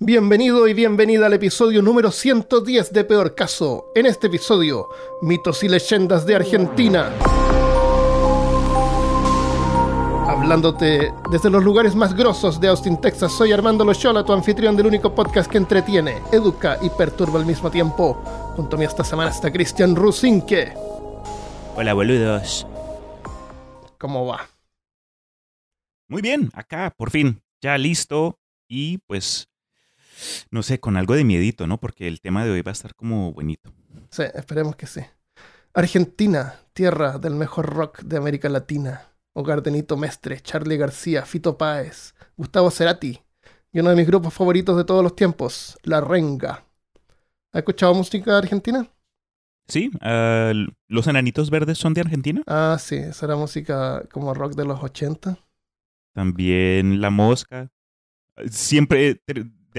Bienvenido y bienvenida al episodio número 110 de Peor Caso. En este episodio, mitos y leyendas de Argentina. Hablándote desde los lugares más grosos de Austin, Texas, soy Armando Loyola, tu anfitrión del único podcast que entretiene, educa y perturba al mismo tiempo. Junto a mí esta semana está Cristian Rusinque. Hola, boludos. ¿Cómo va? Muy bien, acá, por fin, ya listo y pues, no sé, con algo de miedito, ¿no? Porque el tema de hoy va a estar como bonito. Sí, esperemos que sí. Argentina, tierra del mejor rock de América Latina. Hogar de Nito Mestre, Charlie García, Fito Páez, Gustavo Cerati y uno de mis grupos favoritos de todos los tiempos, La Renga. ¿Has escuchado música argentina? Sí, ah, ¿los enanitos verdes son de Argentina? Ah, sí, esa era música como rock de los 80. También La Mosca. Siempre,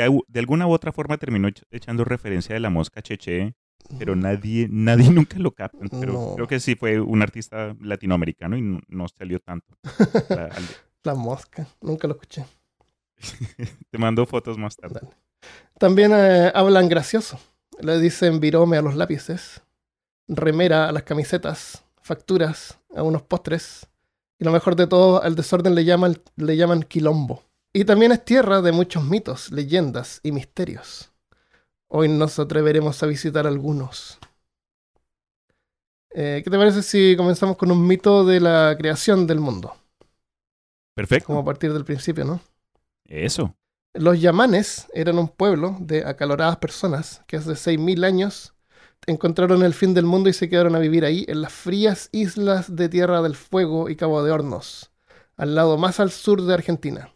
de, de alguna u otra forma, terminó ech- echando referencia de La Mosca Cheche, pero nadie, nadie nunca lo capta. Pero No. creo que sí fue un artista latinoamericano y no, no salió tanto. La- al- La mosca, nunca lo escuché. Te mando fotos más tarde. Dale. También eh, hablan gracioso. Le dicen virome a los lápices, remera a las camisetas, facturas a unos postres. Y lo mejor de todo, al desorden le llaman, le llaman quilombo. Y también es tierra de muchos mitos, leyendas y misterios. Hoy nos atreveremos a visitar algunos. Eh, ¿Qué te parece si comenzamos con un mito de la creación del mundo? Perfecto. Como a partir del principio, ¿no? Eso. Los yamanes eran un pueblo de acaloradas personas que hace 6.000 años encontraron el fin del mundo y se quedaron a vivir ahí, en las frías islas de Tierra del Fuego y Cabo de Hornos, al lado más al sur de Argentina.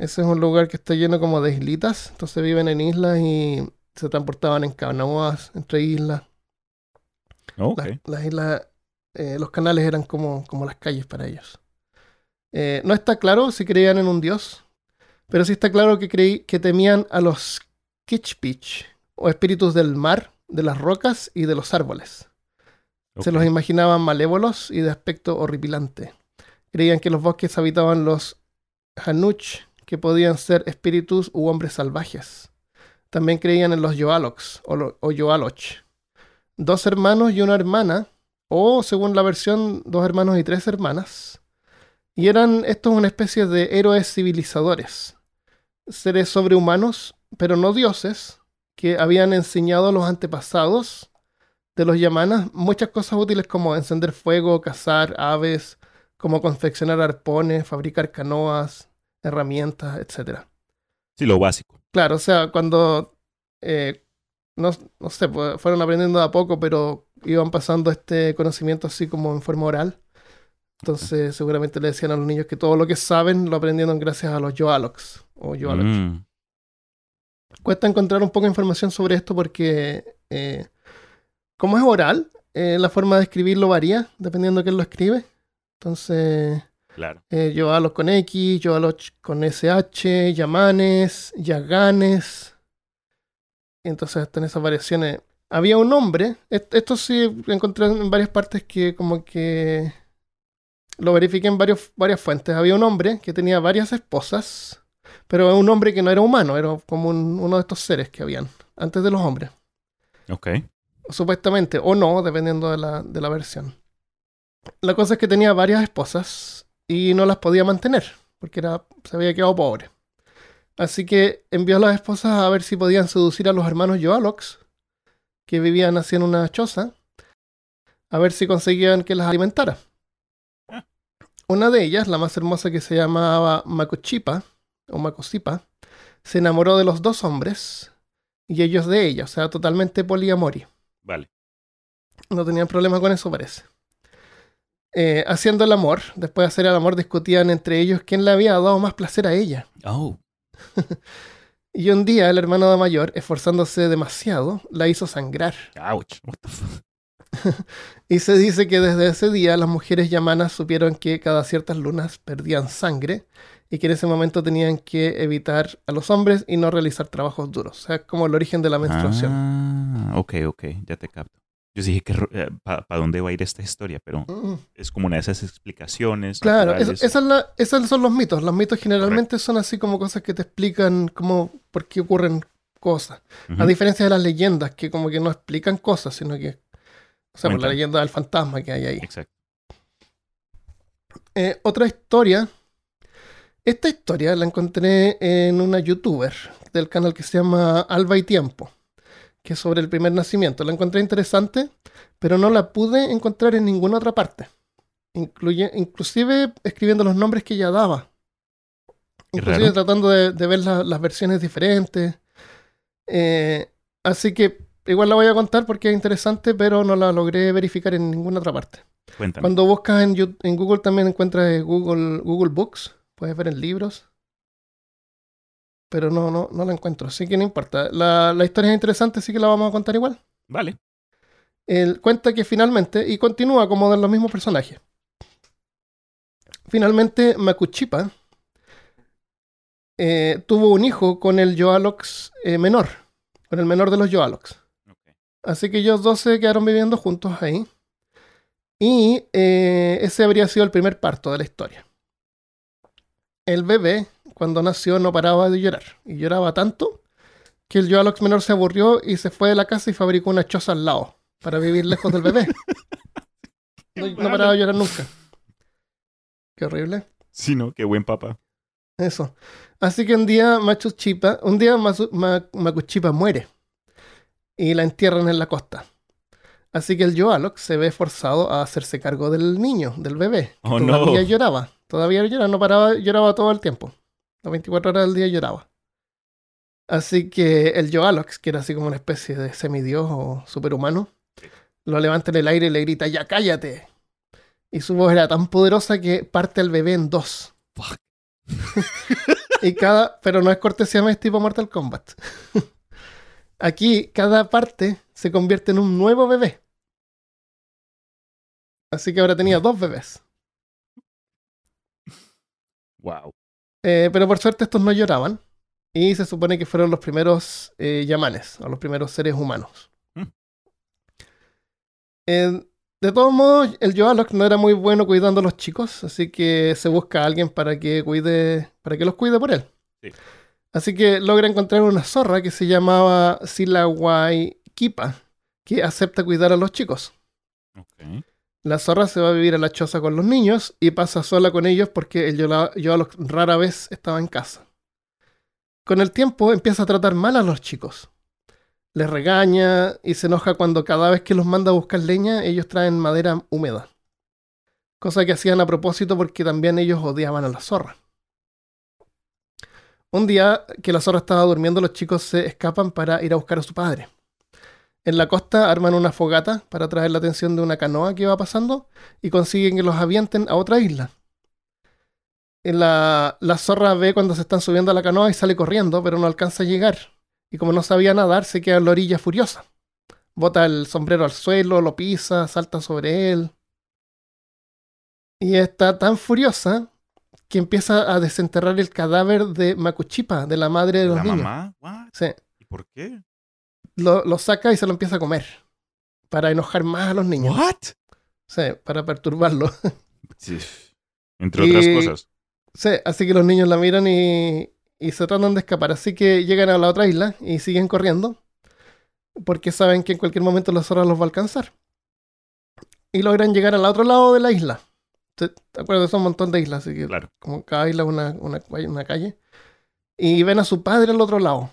Ese es un lugar que está lleno como de islitas, entonces viven en islas y se transportaban en canoas entre islas. Ok. Las, las islas, eh, los canales eran como, como las calles para ellos. Eh, no está claro si creían en un dios, pero sí está claro que, creí, que temían a los Kichpich, o espíritus del mar, de las rocas y de los árboles. Se los imaginaban malévolos y de aspecto horripilante. Creían que los bosques habitaban los Hanuch, que podían ser espíritus u hombres salvajes. También creían en los Yoaloks o, lo- o Yoaloch. Dos hermanos y una hermana, o según la versión, dos hermanos y tres hermanas. Y eran estos una especie de héroes civilizadores, seres sobrehumanos, pero no dioses, que habían enseñado a los antepasados de los yamanas muchas cosas útiles como encender fuego, cazar aves, como confeccionar arpones, fabricar canoas, herramientas, etc. Sí, lo básico. Claro, o sea, cuando, eh, no, no sé, pues, fueron aprendiendo de a poco, pero iban pasando este conocimiento así como en forma oral. Entonces seguramente le decían a los niños que todo lo que saben lo aprendieron gracias a los Yoaloks o Yoaloch. Mm, Cuesta encontrar un poco de información sobre esto porque, eh, como es oral, eh, la forma de escribirlo varía dependiendo de quién lo escribe. Entonces, claro. eh, Yoalos con X, Yoaloch con SH, Yamanes, Yaganes. Entonces están esas variaciones. Había un hombre, est- esto sí encontré en varias partes que como que lo verifiqué en varios, varias fuentes. Había un hombre que tenía varias esposas, pero un hombre que no era humano, era como un- uno de estos seres que habían antes de los hombres. Ok. Supuestamente, o no, dependiendo de la, de la versión. La cosa es que tenía varias esposas y no las podía mantener, porque era, se había quedado pobre. Así que envió a las esposas a ver si podían seducir a los hermanos Yoalox, que vivían así en una choza, a ver si conseguían que las alimentara. Una de ellas, la más hermosa que se llamaba Macochipa, o Macosipa, se enamoró de los dos hombres y ellos de ella, o sea, totalmente poliamoria. Vale. No tenían problema con eso, parece. Eh, haciendo el amor, después de hacer el amor, discutían entre ellos quién le había dado más placer a ella. Oh. Y un día el hermano de mayor, esforzándose demasiado, la hizo sangrar. Ouch. What the fuck? Y se dice que desde ese día las mujeres yamanas supieron que cada ciertas lunas perdían sangre y que en ese momento tenían que evitar a los hombres y no realizar trabajos duros. O sea, como el origen de la menstruación. Ah, ok, ok. Ya te capto. Yo dije, ¿para dónde va a ir esta historia? Pero Mm. es como una de esas explicaciones. Claro, esa es la- esos son los mitos. Los mitos generalmente son así como cosas que te explican cómo, por qué ocurren cosas. A diferencia de las leyendas, que como que no explican cosas, sino que... O sea, por la leyenda del fantasma que hay ahí. Exacto. Eh, otra historia. Esta historia la encontré en una youtuber del canal que se llama Alba y Tiempo, que es sobre el primer nacimiento. La encontré interesante, pero no la pude encontrar en ninguna otra parte. Incluye, inclusive escribiendo los nombres que ella daba. Inclusive tratando de, de ver la- las versiones diferentes. Eh, así que igual la voy a contar porque es interesante, pero no la logré verificar en ninguna otra parte. Cuéntame. Cuando buscas en, en Google también encuentras eh, Google, Google Books, puedes ver en libros, pero no, no, no la encuentro, así que no importa. La, la historia es interesante, así que la vamos a contar igual. Vale. Él cuenta que finalmente, y continúa como de los mismos personajes, finalmente Makuchipa eh, tuvo un hijo con el Yoalox eh, menor, con el menor de los Yoalox. Así que ellos dos se quedaron viviendo juntos ahí. Y eh, ese habría sido el primer parto de la historia. El bebé, cuando nació, no paraba de llorar. Y lloraba tanto que el Yoalox menor se aburrió y se fue de la casa y fabricó una choza al lado para vivir lejos del bebé. No, no paraba de llorar nunca. Qué horrible. Sí, ¿no? Qué buen papá. Eso. Así que un día Machu Chipa, un día Macuchipa muere y la entierran en la costa. Así que el Yoalox se ve forzado a hacerse cargo del niño, del bebé. que Oh, no. todavía lloraba. Todavía lloraba, no paraba, lloraba todo el tiempo. Las 24 horas del día lloraba. Así que el Yoalox, que era así como una especie de semidios o superhumano, lo levanta en el aire y le grita, ya cállate. Y su voz era tan poderosa que parte al bebé en dos. Fuck. y cada, pero no es cortesía, es tipo Mortal Kombat. Aquí cada parte se convierte en un nuevo bebé. Así que ahora tenía dos bebés. Wow. Eh, pero por suerte estos no lloraban. Y se supone que fueron los primeros eh, yamanes, o los primeros seres humanos. Mm. Eh, de todos modos, el Yoalok no era muy bueno cuidando a los chicos, así que se busca a alguien para que cuide, para que los cuide por él. Sí. Así que logra encontrar una zorra que se llamaba Silawai Kipa, que acepta cuidar a los chicos. Ok. La zorra se va a vivir a la choza con los niños y pasa sola con ellos porque el Yola- rara vez estaba en casa. Con el tiempo empieza a tratar mal a los chicos. Les regaña y se enoja cuando cada vez que los manda a buscar leña ellos traen madera húmeda. Cosa que hacían a propósito porque también ellos odiaban a la zorra. Un día que la zorra estaba durmiendo los chicos se escapan para ir a buscar a su padre. En la costa arman una fogata para atraer la atención de una canoa que va pasando y consiguen que los avienten a otra isla. En La, la zorra ve cuando se están subiendo a la canoa y sale corriendo, pero no alcanza a llegar. Y como no sabía nadar, se queda en la orilla furiosa. Bota el sombrero al suelo, lo pisa, salta sobre él. Y está tan furiosa que empieza a desenterrar el cadáver de Makuchipa, de la madre de los ¿La niños. mamá? What? Sí ¿Y por qué? Lo, lo saca y se lo empieza a comer. Para enojar más a los niños. What? Sí, para perturbarlo. Sí. Entre otras cosas. Sí, así que los niños la miran y, y se tratan de escapar. Así que llegan a la otra isla y siguen corriendo. Porque saben que en cualquier momento la zorra los va a alcanzar. Y logran llegar al otro lado de la isla. ¿Te, acuerdas? Son un montón de islas, así que Claro. como cada isla una, una, una calle. Y ven a su padre al otro lado.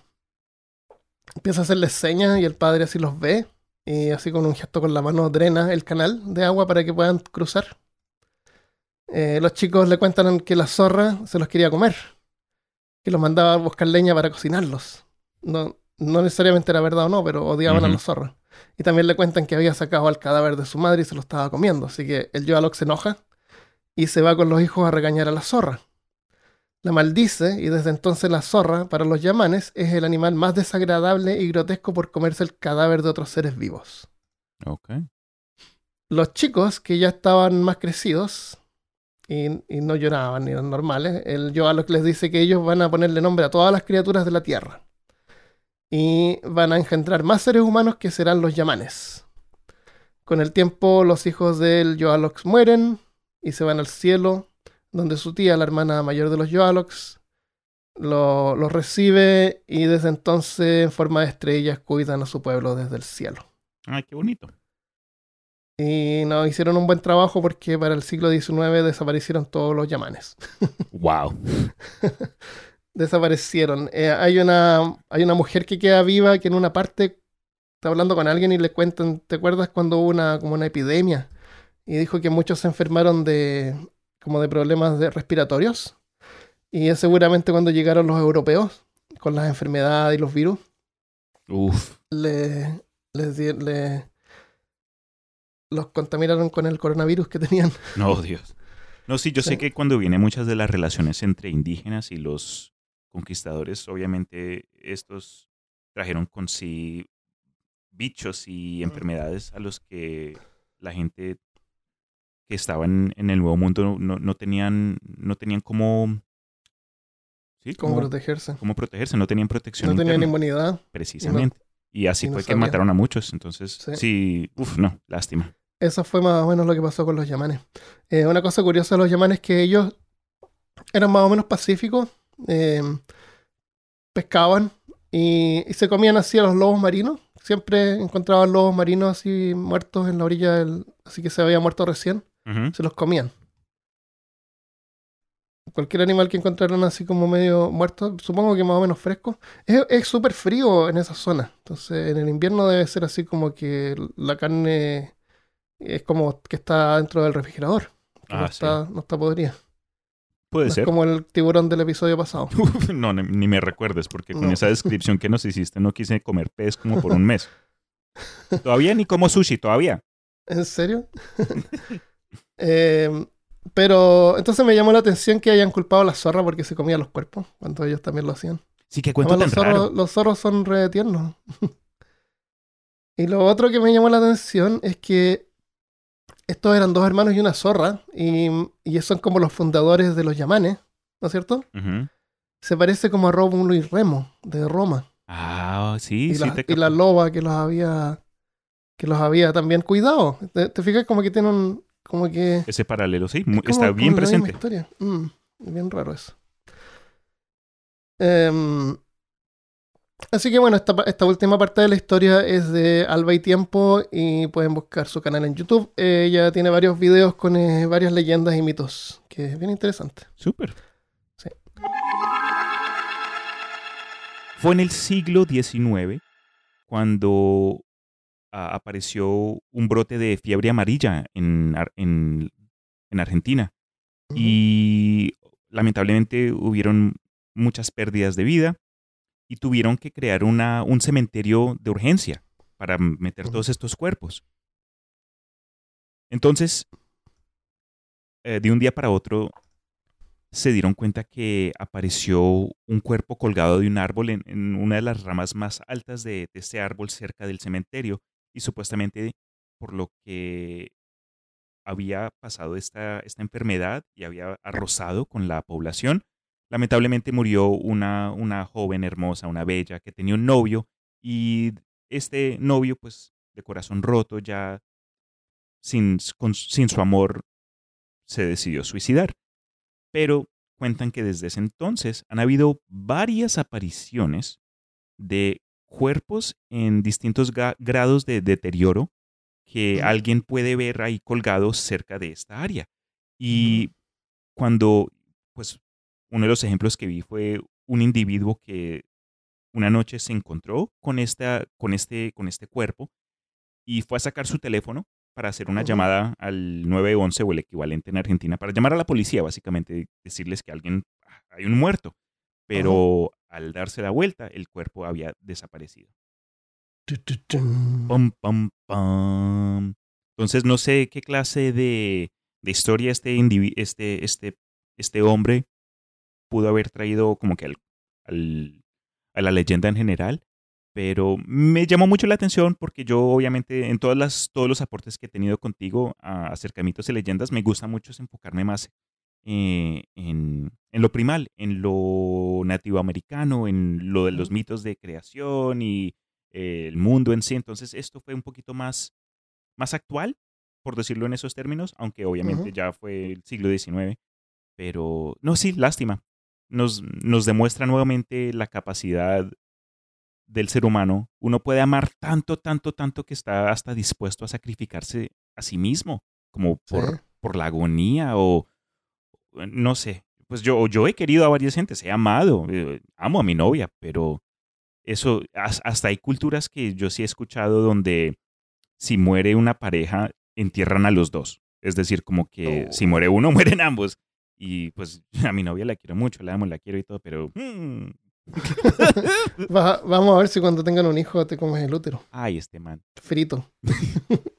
Empieza a hacerles señas y el padre así los ve. Y así con un gesto con la mano drena el canal de agua para que puedan cruzar. Eh, los chicos le cuentan que la zorra se los quería comer. Que los mandaba a buscar leña para cocinarlos. No, no necesariamente era verdad o no, pero odiaban a la zorra. Y también le cuentan que había sacado al cadáver de su madre y se lo estaba comiendo. Así que el Yoalok se enoja y se va con los hijos a regañar a la zorra. La maldice y desde entonces la zorra, para los yamanes, es el animal más desagradable y grotesco por comerse el cadáver de otros seres vivos. Ok. Los chicos, que ya estaban más crecidos y, y no lloraban ni eran normales, el Yoalok les dice que ellos van a ponerle nombre a todas las criaturas de la tierra. Y van a engendrar más seres humanos que serán los yamanes. Con el tiempo, los hijos del Yoalox mueren y se van al cielo, donde su tía, la hermana mayor de los Yoalox, lo, los recibe y desde entonces, en forma de estrellas, cuidan a su pueblo desde el cielo. Ay, qué bonito. Y no, hicieron un buen trabajo porque para el siglo XIX desaparecieron todos los yamanes. Wow. desaparecieron. Eh, hay, una, hay una mujer que queda viva que en una parte está hablando con alguien y le cuentan, ¿te acuerdas cuando hubo una, como una epidemia? Y dijo que muchos se enfermaron de, como de problemas de respiratorios. Y es seguramente cuando llegaron los europeos con las enfermedades y los virus. Uf. Le, les le- los contaminaron con el coronavirus que tenían. No, Dios. No, sí, yo Sí. sé que cuando vienen muchas de las relaciones entre indígenas y los conquistadores, obviamente estos trajeron con sí bichos y enfermedades a los que la gente que estaba en, el Nuevo Mundo no, no tenían, no tenían cómo, sí, Cómo cómo, protegerse. cómo protegerse, no tenían protección No tenían inmunidad. precisamente. Y así y no fue que mataron a muchos. Entonces, Sí. sí, uff, no, lástima. Eso fue más o menos lo que pasó con los yamanes. Eh, una cosa curiosa de los yamanes es que ellos eran más o menos pacíficos, eh, pescaban y, y se comían así a los lobos marinos. Siempre encontraban lobos marinos así muertos en la orilla del... Así que se había muerto recién. Se los comían. Cualquier animal que encontraran así como medio muerto, supongo que más o menos fresco. Es súper frío en esa zona. Entonces en el invierno debe ser así como que la carne es como que está dentro del refrigerador. no, Ah, sí. está, no está podrida. Puede No ser. es como el tiburón del episodio pasado. Uf, no, ni, ni me recuerdes, porque con No. esa descripción que nos hiciste no quise comer pez como por un mes. Todavía ni como sushi, todavía. ¿En serio? Eh, pero entonces me llamó la atención que hayan culpado a la zorra porque se comía los cuerpos, cuando ellos también lo hacían. Sí, que cuento Además, tan los, zorros, raro. los zorros son re tiernos. y lo otro que me llamó la atención es que estos eran dos hermanos y una zorra, y, y son como los fundadores de los yamanes, ¿no es cierto? Se parece como a Rómulo y Remo, de Roma. Ah, sí, y, sí la, te y la loba que los había que los había también cuidado. ¿Te, te fijas como que tienen un- como que Ese paralelo, sí, como- está como bien presente. historia. Mm, bien raro eso. Em, así que bueno, esta, esta última parte de la historia es de Alba y Tiempo y pueden buscar su canal en YouTube. Ella tiene varios videos con eh, varias leyendas y mitos, que es bien interesante. Súper. Sí. Fue en el siglo XIX cuando apareció un brote de fiebre amarilla en, en, en Argentina. Ujú. y lamentablemente hubieron muchas pérdidas de vida y tuvieron que crear una, un cementerio de urgencia para meter todos estos cuerpos. Entonces, eh, de un día para otro, se dieron cuenta que apareció un cuerpo colgado de un árbol en, en una de las ramas más altas de, de este árbol cerca del cementerio y supuestamente por lo que había pasado esta, esta enfermedad y había arrasado con la población. Lamentablemente murió una, una joven hermosa, una bella, que tenía un novio y este novio, pues de corazón roto, ya sin, sin su amor, se decidió suicidar. Pero cuentan que desde ese entonces han habido varias apariciones de cuerpos en distintos grados de deterioro que alguien puede ver ahí colgados cerca de esta área. Y cuando, pues, uno de los ejemplos que vi fue un individuo que una noche se encontró con, esta, con, este, con este cuerpo y fue a sacar su teléfono para hacer una llamada al 911 o el equivalente en Argentina, para llamar a la policía, básicamente, decirles que alguien, ah, hay un muerto. Pero al darse la vuelta, el cuerpo había desaparecido. Entonces no sé qué clase de, de historia este, este, este, este hombre pudo haber traído como que al, al- a la leyenda en general, pero me llamó mucho la atención porque yo obviamente en todas las, todos los aportes que he tenido contigo a acercamientos y leyendas me gusta mucho enfocarme más eh, en, en lo primal, en lo nativo americano, en lo de los mitos de creación y eh, el mundo en sí. Entonces esto fue un poquito más más actual, por decirlo en esos términos, aunque obviamente ya fue el siglo XIX. Pero, no, sí, lástima. Nos, nos demuestra nuevamente la capacidad del ser humano. Uno puede amar tanto, tanto, tanto que está hasta dispuesto a sacrificarse a sí mismo, como por, Sí. por la agonía o no sé. Pues yo, yo he querido a varias gentes, he amado, eh, amo a mi novia, pero eso, has- hasta hay culturas que yo sí he escuchado donde si muere una pareja, entierran a los dos. Es decir, como que Oh. si muere uno, mueren ambos. Y pues a mi novia la quiero mucho, la amo, la quiero y todo, pero... mm, Va- vamos a ver si cuando tengan un hijo te comes el útero. ay, este man. Frito.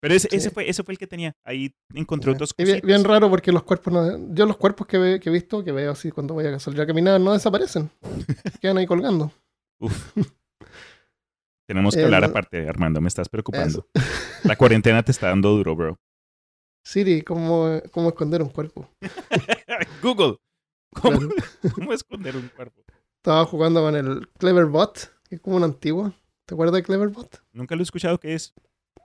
Pero ese, ese, Sí. fue, ese fue el que tenía. Ahí encontré otros Y bien, raro porque los cuerpos no- Yo los cuerpos que, ve- que he visto, que veo así cuando voy a salir a caminar, no desaparecen. Quedan ahí colgando. Uf. Tenemos que hablar aparte, Armando, me estás preocupando. La cuarentena te está dando duro, bro. Siri, ¿cómo, cómo esconder un cuerpo? Google, ¿cómo, Claro. cómo esconder un cuerpo? Estaba jugando con el Cleverbot, que es como una antigua. ¿Te acuerdas de Cleverbot? Nunca lo he escuchado qué es.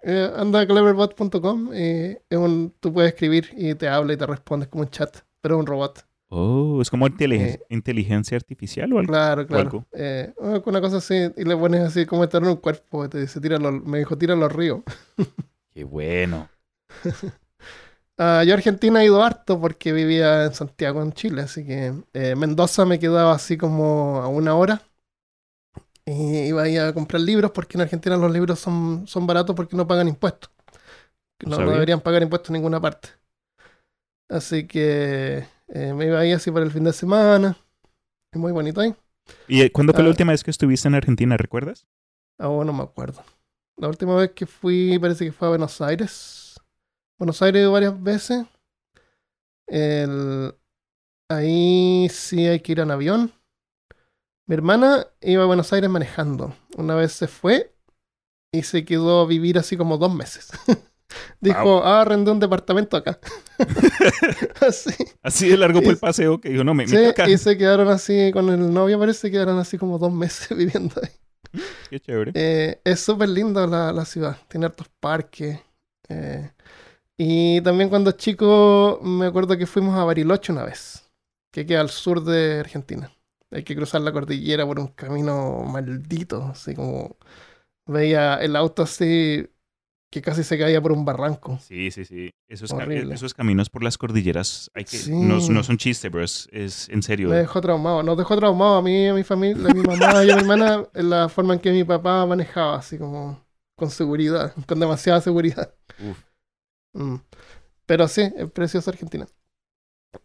Eh, anda a cleverbot.com y es un, tú puedes escribir y te habla y te responde es como un chat, pero es un robot. Oh, es como inteligen- Eh. inteligencia artificial o algo. Claro, claro. algo. Eh, una cosa así, y le pones así como estar en un cuerpo, y te dice, tíralo, me dijo, tíralo al río. Qué bueno. Ah, yo a Argentina he ido harto porque vivía en Santiago, en Chile, así que Mendoza me quedaba así como a una hora. Y iba ahí a comprar libros porque en Argentina los libros son, son baratos porque no pagan impuestos. No deberían pagar impuestos en ninguna parte. Así que eh, me iba ahí así para el fin de semana. Es muy bonito ahí. ¿Y eh, cuándo fue la Ah. última vez que estuviste en Argentina, recuerdas? Ah, oh, no me acuerdo. La última vez que fui, parece que fue a Buenos Aires. Buenos Aires varias veces. El- Ahí sí hay que ir en avión. Mi hermana iba a Buenos Aires manejando. Una vez se fue y se quedó a vivir así como dos meses. Dijo, ah, arrendé un departamento acá. así. Así de largo fue el paseo que dijo, no, me, me Sí, toca. y se quedaron así con el novio, parece, quedaron así como dos meses viviendo ahí. Qué chévere. Eh, es súper lindo la, la ciudad, tiene hartos parques. eh, y también cuando chico me acuerdo que fuimos a Bariloche una vez, que queda al sur de Argentina. Hay que cruzar la cordillera por un camino maldito, así como veía el auto así que casi se caía por un barranco. Sí, sí, sí. Esos, caminos por las cordilleras hay que, Sí. no, no son chistes, bro. Es, es en serio. Me dejó traumado, nos dejó traumado a mí, a mi familia, a mi mamá y a mi hermana en la forma en que mi papá manejaba, así como con seguridad, con demasiada seguridad. Uf. Mm. Pero sí, es preciosa Argentina.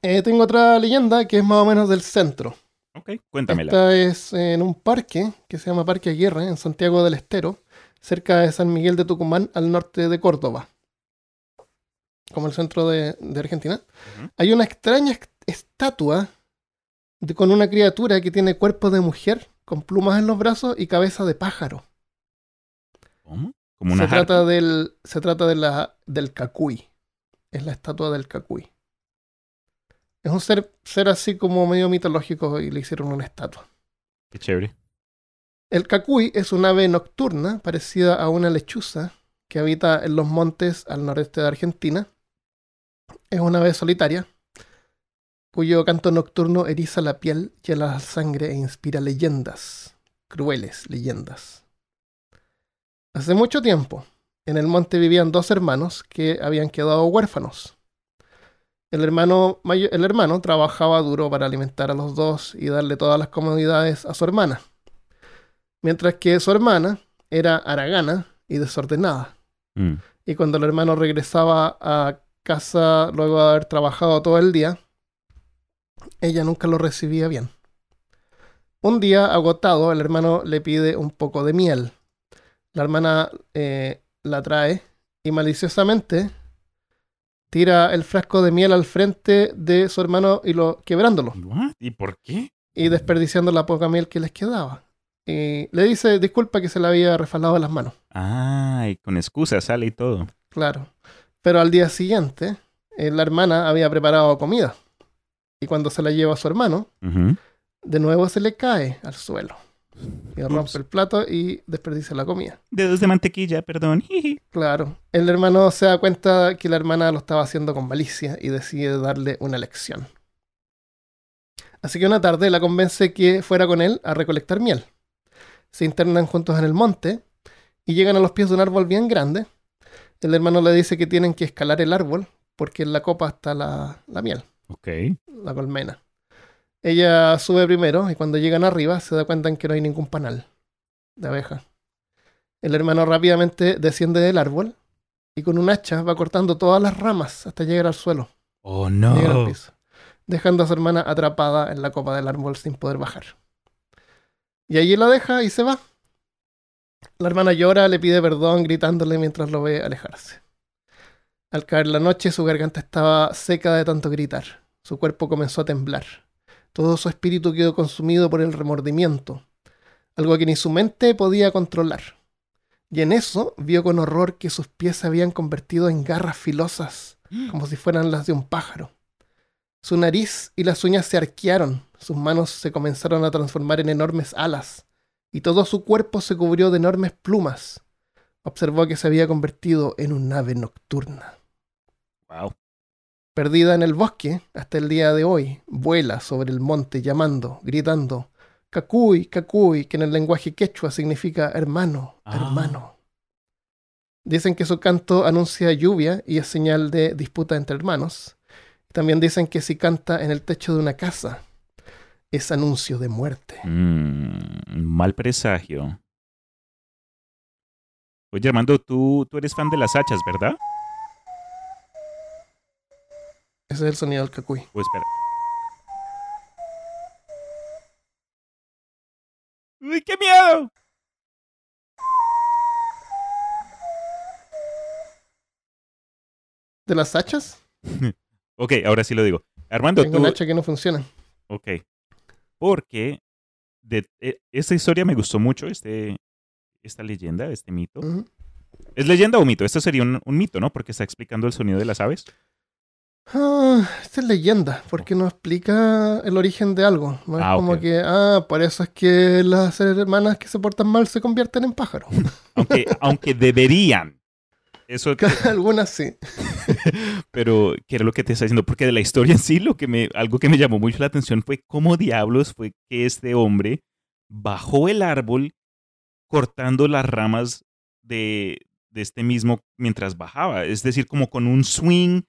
Eh, tengo otra leyenda que es más o menos del centro. Ok, cuéntamela. Esta es en un parque que se llama Parque Aguirre, en Santiago del Estero, cerca de San Miguel de Tucumán, al norte de Córdoba, como el centro de, de Argentina. Hay una extraña est- estatua de- con una criatura que tiene cuerpo de mujer, con plumas en los brazos y cabeza de pájaro. ¿Cómo? Como una Se trata, del, se trata de la, del cacuy. Es la estatua del cacuy. Es un ser, ser así como medio mitológico y le hicieron una estatua. Qué chévere. El cacuy es un ave nocturna parecida a una lechuza que habita en los montes al noreste de Argentina. Es una ave solitaria cuyo canto nocturno eriza la piel, hiela la sangre e inspira leyendas, crueles leyendas. Hace mucho tiempo, en el monte vivían dos hermanos que habían quedado huérfanos. El hermano, el hermano trabajaba duro para alimentar a los dos y darle todas las comodidades a su hermana mientras que su hermana era haragana y desordenada. Mm. Y cuando el hermano regresaba a casa luego de haber trabajado todo el día, ella nunca lo recibía bien. Un día, agotado, el hermano le pide un poco de miel. La hermana eh, la trae y maliciosamente tira el frasco de miel al frente de su hermano y lo quebrándolo What? ¿Y por qué? y desperdiciando la poca miel que les quedaba. Y le dice disculpa que se le había refalado de las manos. Ay, con excusa sale y todo. Claro. Pero al día siguiente, eh, la hermana había preparado comida. Y cuando se la lleva a su hermano, de nuevo se le cae al suelo. Y rompe el plato y desperdicia la comida. Dedos de mantequilla, perdón. Claro. El hermano se da cuenta que la hermana lo estaba haciendo con malicia y decide darle una lección. Así que una tarde la convence que fuera con él a recolectar miel. Se internan juntos en el monte y llegan a los pies de un árbol bien grande. El hermano le dice que tienen que escalar el árbol porque en la copa está la, la miel, Ok. la colmena. Ella sube primero y cuando llegan arriba se da cuenta en que no hay ningún panal de abeja. El hermano rápidamente desciende del árbol y con un hacha va cortando todas las ramas hasta llegar al suelo, Oh, al no. piso, dejando a su hermana atrapada en la copa del árbol sin poder bajar. Y allí la deja y se va. La hermana llora, le pide perdón, gritándole mientras lo ve alejarse. Al caer la noche, su garganta estaba seca de tanto gritar. Su cuerpo comenzó a temblar. Todo su espíritu quedó consumido por el remordimiento, algo que ni su mente podía controlar. Y en eso vio con horror que sus pies se habían convertido en garras filosas, como si fueran las de un pájaro. Su nariz y las uñas se arquearon, sus manos se comenzaron a transformar en enormes alas, y todo su cuerpo se cubrió de enormes plumas. Observó que se había convertido en un ave nocturna. Wow. Perdida en el bosque, hasta el día de hoy, vuela sobre el monte llamando, gritando, Cacuy, Cacuy, que en el lenguaje quechua significa hermano, Ah. hermano. Dicen que su canto anuncia lluvia y es señal de disputa entre hermanos. También dicen que si canta en el techo de una casa, es anuncio de muerte. Mm, mal presagio. Oye, Armando, tú, tú eres fan de las hachas, ¿verdad? Ese es el sonido del cacuy. Pues espera. ¡Uy, qué miedo! ¿De las hachas? Ok, ahora sí lo digo. Armando, Tengo tú... un hacha que no funciona. Ok. Porque de, e- esta historia me gustó mucho, este, esta leyenda, este mito. ¿Es leyenda o mito? Esto sería un, un mito, ¿no? Porque está explicando el sonido de las aves. Ah, esta es leyenda, porque no explica el origen de algo. No es Ah, como que, ah, por eso es que las hermanas que se portan mal se convierten en pájaros. Aunque, aunque deberían. Eso, Algunas sí. pero ¿qué era lo que te está diciendo? Porque de la historia en sí, lo que me, algo que me llamó mucho la atención fue cómo diablos fue que este hombre bajó el árbol cortando las ramas de, de este mismo mientras bajaba. Es decir, como con un swing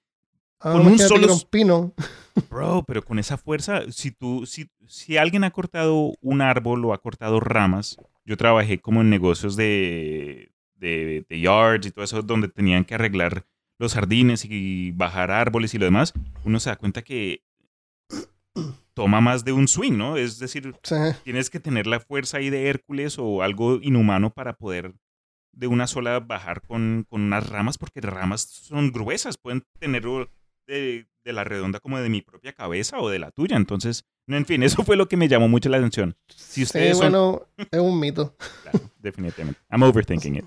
Ah, Con un solo un pino. Bro, pero con esa fuerza, si tú, si, si alguien ha cortado un árbol o ha cortado ramas, yo trabajé como en negocios de, de, de yards y todo eso, donde tenían que arreglar los jardines y bajar árboles y lo demás, uno se da cuenta que toma más de un swing, ¿no? Es decir, Sí. tienes que tener la fuerza ahí de Hércules o algo inhumano para poder de una sola bajar con, con unas ramas, porque las ramas son gruesas, pueden tener de, de la redonda como de mi propia cabeza o de la tuya. Entonces, en fin, eso fue lo que me llamó mucho la atención. Si ustedes sí, son- bueno, es un mito. Claro, definitivamente. I'm overthinking it.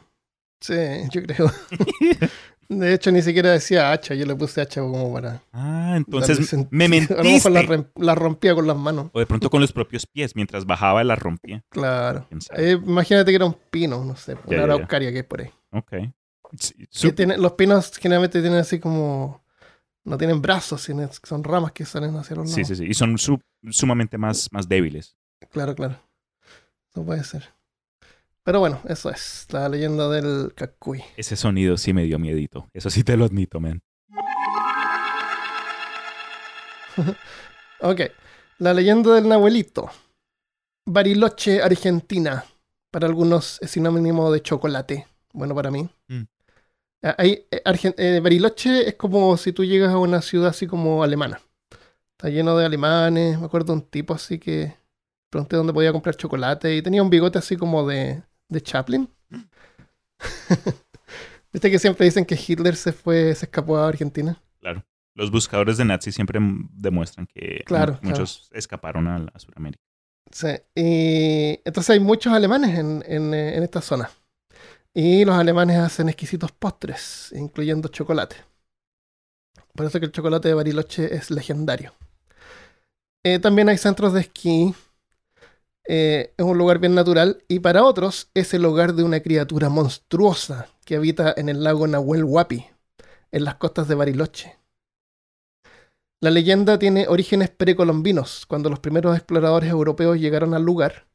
Sí, yo creo. De hecho, ni siquiera decía hacha, yo le puse hacha como para. Ah, entonces me A lo mentiste. mejor la, rompía con las manos. O de pronto con los propios pies, mientras bajaba la rompía. Claro. Eh, imagínate que era un pino, no sé, Ya, una ya, ya. araucaria que hay por ahí. Ok. Sí, tiene- los pinos generalmente tienen así como. No tienen brazos, sino son ramas que salen hacia los lados. sí, sí, sí. Y son su- sumamente más, más débiles. Claro, claro. No puede ser. Pero bueno, eso es la leyenda del Cacuy. Ese sonido sí me dio miedito. Eso sí te lo admito, man. Ok. La leyenda del Nahuelito. Bariloche, Argentina. Para algunos es sinónimo de chocolate. Bueno, para mí. Mm. Ah, ahí, eh, Argen- eh, Bariloche es como si tú llegas a una ciudad así como alemana. Está lleno de alemanes. Me acuerdo de un tipo así que pregunté dónde podía comprar chocolate y tenía un bigote así como de, de Chaplin. Viste que siempre dicen que Hitler se fue, se escapó a Argentina. Claro. Los buscadores de nazis siempre demuestran que Claro, muchos escaparon a, a Sudamérica. Sí, y entonces hay muchos alemanes en, en, eh, en esta zona. Y los alemanes hacen exquisitos postres, incluyendo chocolate. Por eso que el chocolate de Bariloche es legendario. Eh, también hay centros de esquí. eh, es un lugar bien natural y para otros es el hogar de una criatura monstruosa que habita en el lago Nahuel Huapi, en las costas de Bariloche. La leyenda tiene orígenes precolombinos. Cuando los primeros exploradores europeos llegaron al lugar,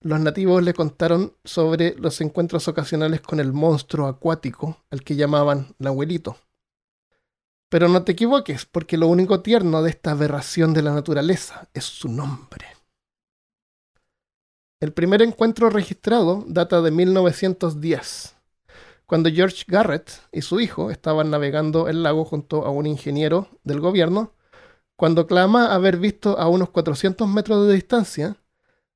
los nativos le contaron sobre los encuentros ocasionales con el monstruo acuático al que llamaban Nahuelito. Pero no te equivoques, porque lo único tierno de esta aberración de la naturaleza es su nombre. El primer encuentro registrado data de 1910, cuando George Garrett y su hijo estaban navegando el lago junto a un ingeniero del gobierno, cuando clama haber visto a unos 400 metros de distancia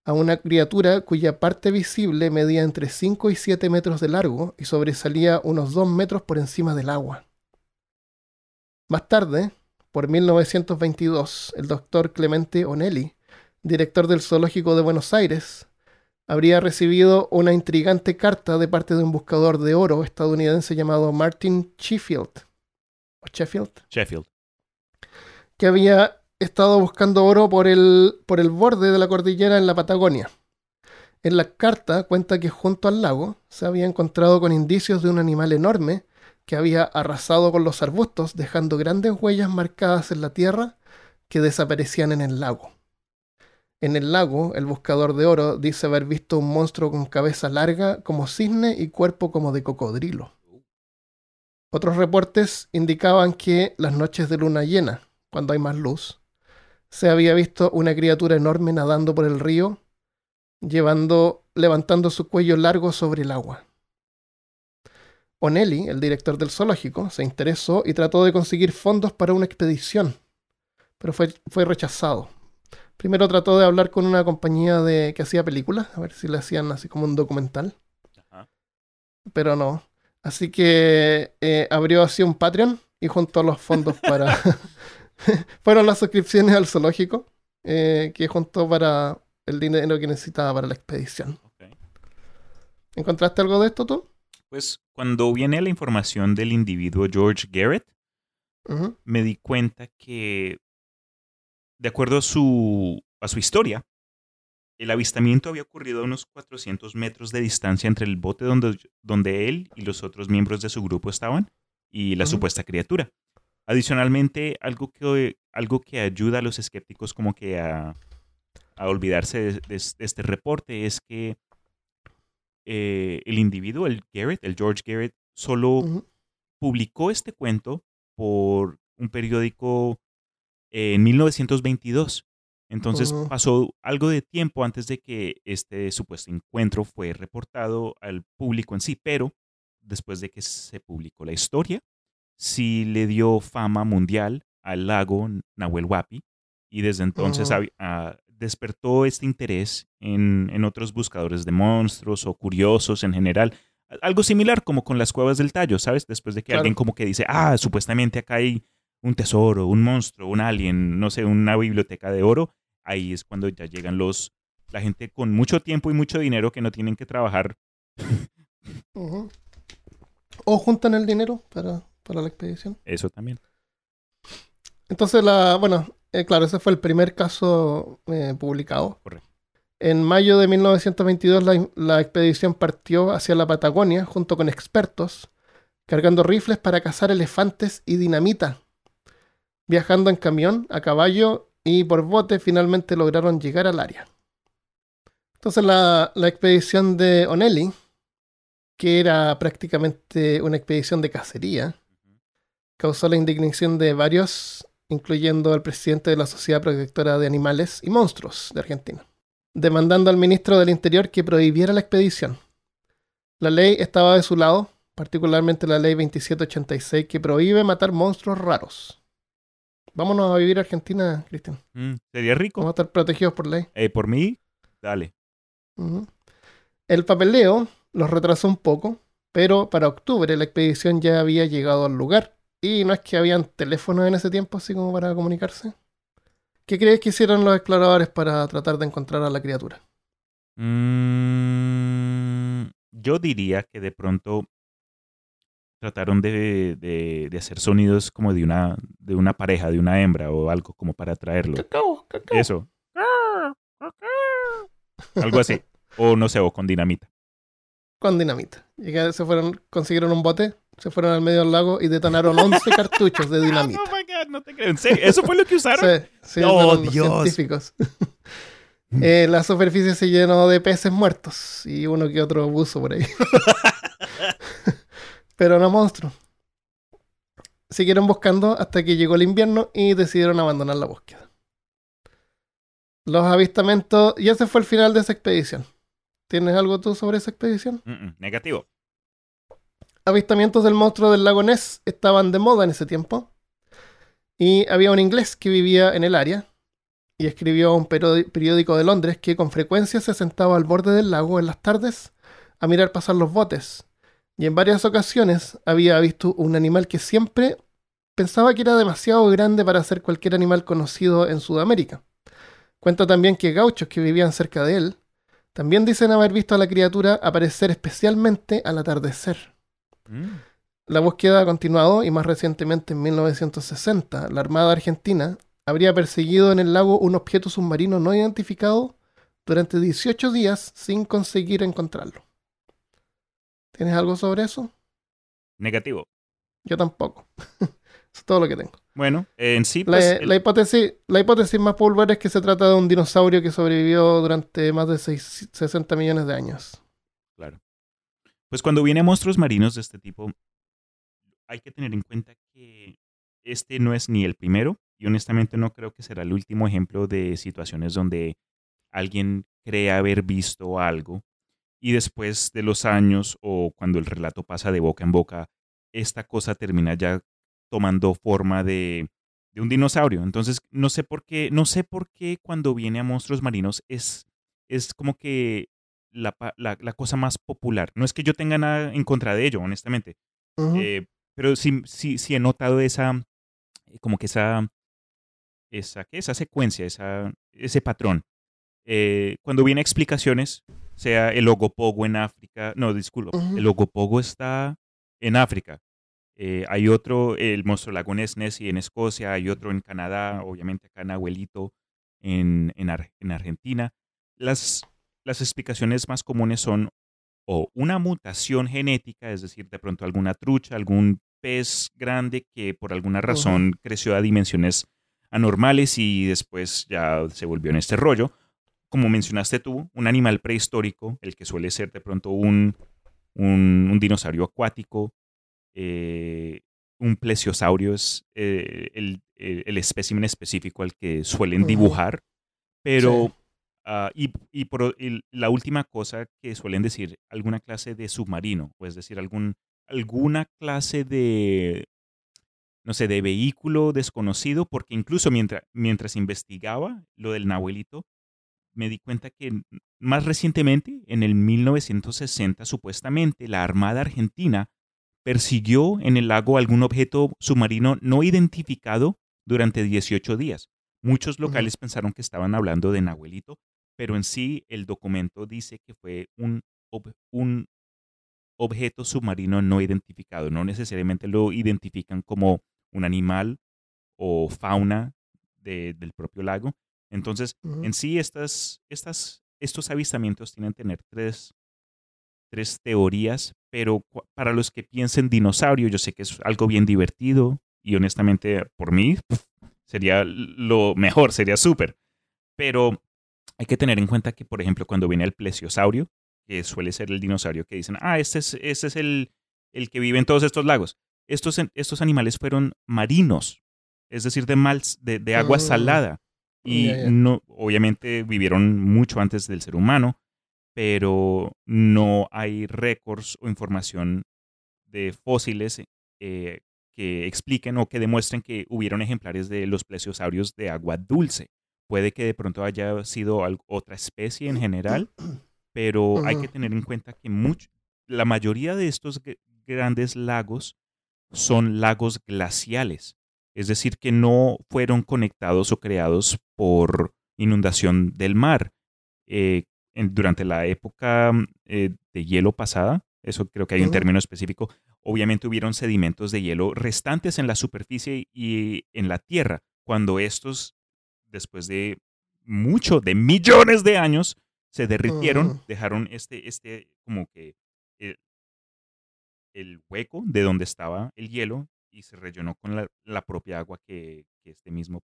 a una criatura cuya parte visible medía entre 5 y 7 metros de largo y sobresalía unos 2 metros por encima del agua. Más tarde, por 1922, el doctor Clemente Onelli, director del Zoológico de Buenos Aires, habría recibido una intrigante carta de parte de un buscador de oro estadounidense llamado Martin Sheffield. ¿O Sheffield? Sheffield. Que había estado buscando oro por el, por el borde de la cordillera en la Patagonia. En la carta cuenta que junto al lago se había encontrado con indicios de un animal enorme que había arrasado con los arbustos, dejando grandes huellas marcadas en la tierra que desaparecían en el lago. En el lago, el buscador de oro dice haber visto un monstruo con cabeza larga como cisne y cuerpo como de cocodrilo. Otros reportes indicaban que las noches de luna llena, cuando hay más luz, se había visto una criatura enorme nadando por el río, llevando, levantando su cuello largo sobre el agua. Onelli, el director del zoológico, se interesó y trató de conseguir fondos para una expedición, pero fue, fue rechazado. Primero trató de hablar con una compañía de, que hacía películas, a ver si le hacían así como un documental. Ajá. Pero no. Así que eh, abrió así un Patreon y juntó los fondos para... Fueron las suscripciones al zoológico eh, que juntó para el dinero que necesitaba para la expedición. ¿Encontraste algo de esto tú? Pues cuando viene la información del individuo George Garrett, me di cuenta que, de acuerdo a su, a su historia, el avistamiento había ocurrido a unos 400 metros de distancia entre el bote donde, donde él y los otros miembros de su grupo estaban y la supuesta criatura. Adicionalmente, algo que, algo que ayuda a los escépticos como que a, a olvidarse de, de- de este reporte es que eh, el individuo, el Garrett, el George Garrett, solo publicó este cuento por un periódico eh, en 1922. Entonces pasó algo de tiempo antes de que este supuesto encuentro fue reportado al público en sí, pero después de que se publicó la historia, sí le dio fama mundial al lago Nahuel Huapi y desde entonces hab- ah, despertó este interés en, en otros buscadores de monstruos o curiosos en general. Algo similar como con las cuevas del tallo, ¿sabes? Después de que Claro. alguien como que dice, ah, supuestamente acá hay un tesoro, un monstruo, un alien, no sé, una biblioteca de oro, ahí es cuando ya llegan los, la gente con mucho tiempo y mucho dinero que no tienen que trabajar. O juntan el dinero para, para la expedición. Eso también. Entonces, la, bueno, eh, claro, ese fue el primer caso eh, publicado. Correcto. En mayo de 1922 la, la expedición partió hacia la Patagonia junto con expertos, cargando rifles para cazar elefantes y dinamita. Viajando en camión, a caballo y por bote, finalmente lograron llegar al área. Entonces la, la expedición de Onelli, que era prácticamente una expedición de cacería, causó la indignación de varios, incluyendo al presidente de la Sociedad Protectora de Animales y Monstruos de Argentina, demandando al ministro del Interior que prohibiera la expedición. La ley estaba de su lado, particularmente la ley 2786 que prohíbe matar monstruos raros. Vámonos a vivir a Argentina, Cristian. Mm, Sería rico. Vamos a estar protegidos por ley. Eh, por mí, dale. El papeleo los retrasó un poco, pero para octubre la expedición ya había llegado al lugar. Y no es que habían teléfonos en ese tiempo así como para comunicarse. ¿Qué crees que hicieron los exploradores para tratar de encontrar a la criatura? Mm, yo diría que de pronto trataron de, de- de hacer sonidos como de una, de una pareja, de una hembra o algo como para atraerlo. Cacao, cacao. Eso. algo así. O no sé, o con dinamita. Con dinamita. Llegaron, se fueron, consiguieron un bote, se fueron al medio del lago y detonaron 11 cartuchos de dinamita. Oh my God, no te creo. ¿En serio? ¿Eso fue lo que usaron? Sí, sí, Oh, los Dios. científicos. Eh, la superficie se llenó de peces muertos y uno que otro buzo por ahí. Pero no monstruos. Siguieron buscando hasta que llegó el invierno y decidieron abandonar la búsqueda. Los avistamientos, y ese fue el final de esa expedición. ¿Tienes algo tú sobre esa expedición? Mm, mm, negativo. Avistamientos del monstruo del lago Ness estaban de moda en ese tiempo. Y había un inglés que vivía en el área y escribió un periódico de Londres que con frecuencia se sentaba al borde del lago en las tardes a mirar pasar los botes. Y en varias ocasiones había visto un animal que siempre pensaba que era demasiado grande para ser cualquier animal conocido en Sudamérica. Cuenta también que gauchos que vivían cerca de él también dicen haber visto a la criatura aparecer especialmente al atardecer. Mm. La búsqueda ha continuado y más recientemente en 1960 la Armada Argentina habría perseguido en el lago un objeto submarino no identificado durante 18 días sin conseguir encontrarlo. ¿Tienes algo sobre eso? Negativo. Yo tampoco. es todo lo que tengo. Bueno, en sí, La, pues, el- la hipótesis, la hipótesis más popular es que se trata de un dinosaurio que sobrevivió durante más de seis- 60 millones de años. Claro. Pues cuando vienen monstruos marinos de este tipo, hay que tener en cuenta que este no es ni el primero y honestamente no creo que será el último ejemplo de situaciones donde alguien cree haber visto algo y después de los años o cuando el relato pasa de boca en boca, esta cosa termina ya tomando forma de, de un dinosaurio. Entonces, no sé por qué, no sé por qué cuando viene a monstruos marinos es, es como que la, pa- la- la cosa más popular. No es que yo tenga nada en contra de ello, honestamente. Eh, pero sí, sí, sí he notado esa, eh, como que esa, esa, ¿qué? esa secuencia, esa, ese patrón. Eh, cuando viene explicaciones, sea el ogopogo en África, no, disculpa, Ujú. el ogopogo está en África. Eh, hay otro, el monstruo lago Ness Nessie en Escocia, hay otro en Canadá, obviamente acá en Abuelito, en, en, Ar- en Argentina. Las, las explicaciones más comunes son o una mutación genética, es decir, de pronto alguna trucha, algún pez grande que por alguna razón creció a dimensiones anormales y después ya se volvió en este rollo. Como mencionaste tú, un animal prehistórico, el que suele ser de pronto un, un, un dinosaurio acuático, eh, un plesiosaurio es eh, el, el, el espécimen específico al que suelen dibujar, pero Sí. Ah, y, y por el- la última cosa que suelen decir, alguna clase de submarino, o es decir, algún, alguna clase de, no sé, de vehículo desconocido, porque incluso mientras, mientras investigaba lo del Nahuelito, me di cuenta que más recientemente, en el 1960, supuestamente, la Armada Argentina persiguió en el lago algún objeto submarino no identificado durante 18 días. Muchos locales pensaron que estaban hablando de Nahuelito, pero en sí el documento dice que fue un, ob- un objeto submarino no identificado. No necesariamente lo identifican como un animal o fauna de- del propio lago. Entonces, en sí, estas, estas, estos avistamientos tienen que tener tres, tres teorías, pero para los que piensen dinosaurio, yo sé que es algo bien divertido y honestamente, por mí, sería lo mejor, sería súper. Pero hay que tener en cuenta que, por ejemplo, cuando viene el plesiosaurio, que suele ser el dinosaurio que dicen, ah, este es, este es el, el que vive en todos estos lagos. Estos, estos animales fueron marinos, es decir, de, mal, de, de agua Mm. salada. Y no, obviamente vivieron mucho antes del ser humano, pero no hay récords o información de fósiles eh, que expliquen o que demuestren que hubieron ejemplares de los plesiosaurios de agua dulce. Puede que de pronto haya sido otra especie en general, pero hay que tener en cuenta que la mayoría de estos gr- grandes lagos son lagos glaciales, es decir, que no fueron conectados o creados por inundación del mar. Eh, en- durante la época mm, eh, de hielo pasada, eso creo que hay un término específico, obviamente hubieron sedimentos de hielo restantes en la superficie y en la tierra, cuando estos, después de mucho, de millones de años, se derritieron, dejaron este, este, como que el, el hueco de donde estaba el hielo y se rellenó con la, la propia agua que, que este mismo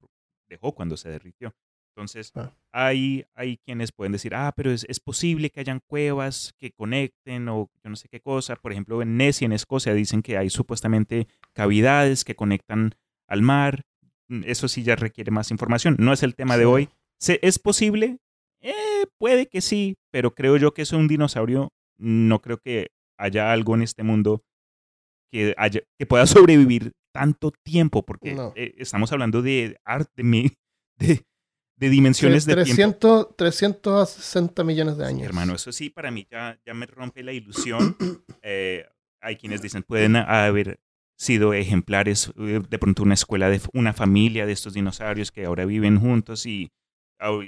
dejó cuando se derritió. Entonces, Ah. hay, hay quienes pueden decir, ah, pero es, es posible que hayan cuevas que conecten o yo no sé qué cosa. Por ejemplo, en Nessie, en Escocia, dicen que hay supuestamente cavidades que conectan al mar. Mm, Eso sí ya requiere más información. No es el tema de hoy. ¿Se- ¿Es posible? Eh, puede que sí, pero creo yo que es un dinosaurio. No creo que haya algo en este mundo que, haya, que pueda sobrevivir tanto tiempo, porque No. eh, estamos hablando de arte, de, de, de dimensiones de tiempo. 300, 360 millones de Sí, años. hermano, eso sí, para mí ya, ya me rompe la ilusión. Eh, hay quienes dicen, pueden haber sido ejemplares, eh, de pronto una escuela de una familia de estos dinosaurios que ahora viven juntos y,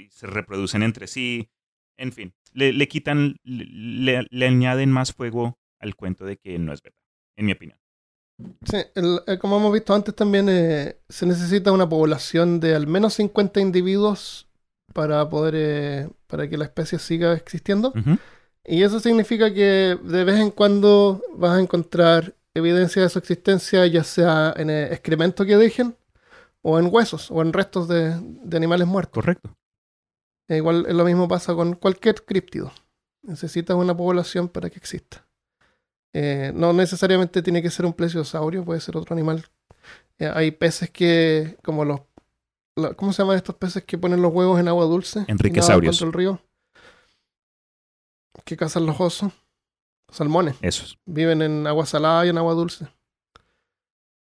se reproducen entre sí. En fin, le, le quitan, le, le añaden más fuego al cuento de que no es verdad, en mi opinión. Sí, el- eh, como hemos visto antes también eh, se necesita una población de al menos 50 individuos para poder eh, para que la especie siga existiendo. Ujú. Y eso significa que de vez en cuando vas a encontrar evidencia de su existencia, ya sea en el excremento que dejen, o en huesos, o en restos de, de animales muertos. Correcto. E igual es lo mismo pasa con cualquier críptido. Necesitas una población para que exista. Eh, no necesariamente tiene que ser un plesiosaurio, puede ser otro animal. Eh, hay peces que, como los... ¿Cómo se llaman estos peces que ponen los huevos en agua dulce? Enriquesaurios. el río. Que cazan los osos. Salmones. Esos. Viven en agua salada y en agua dulce.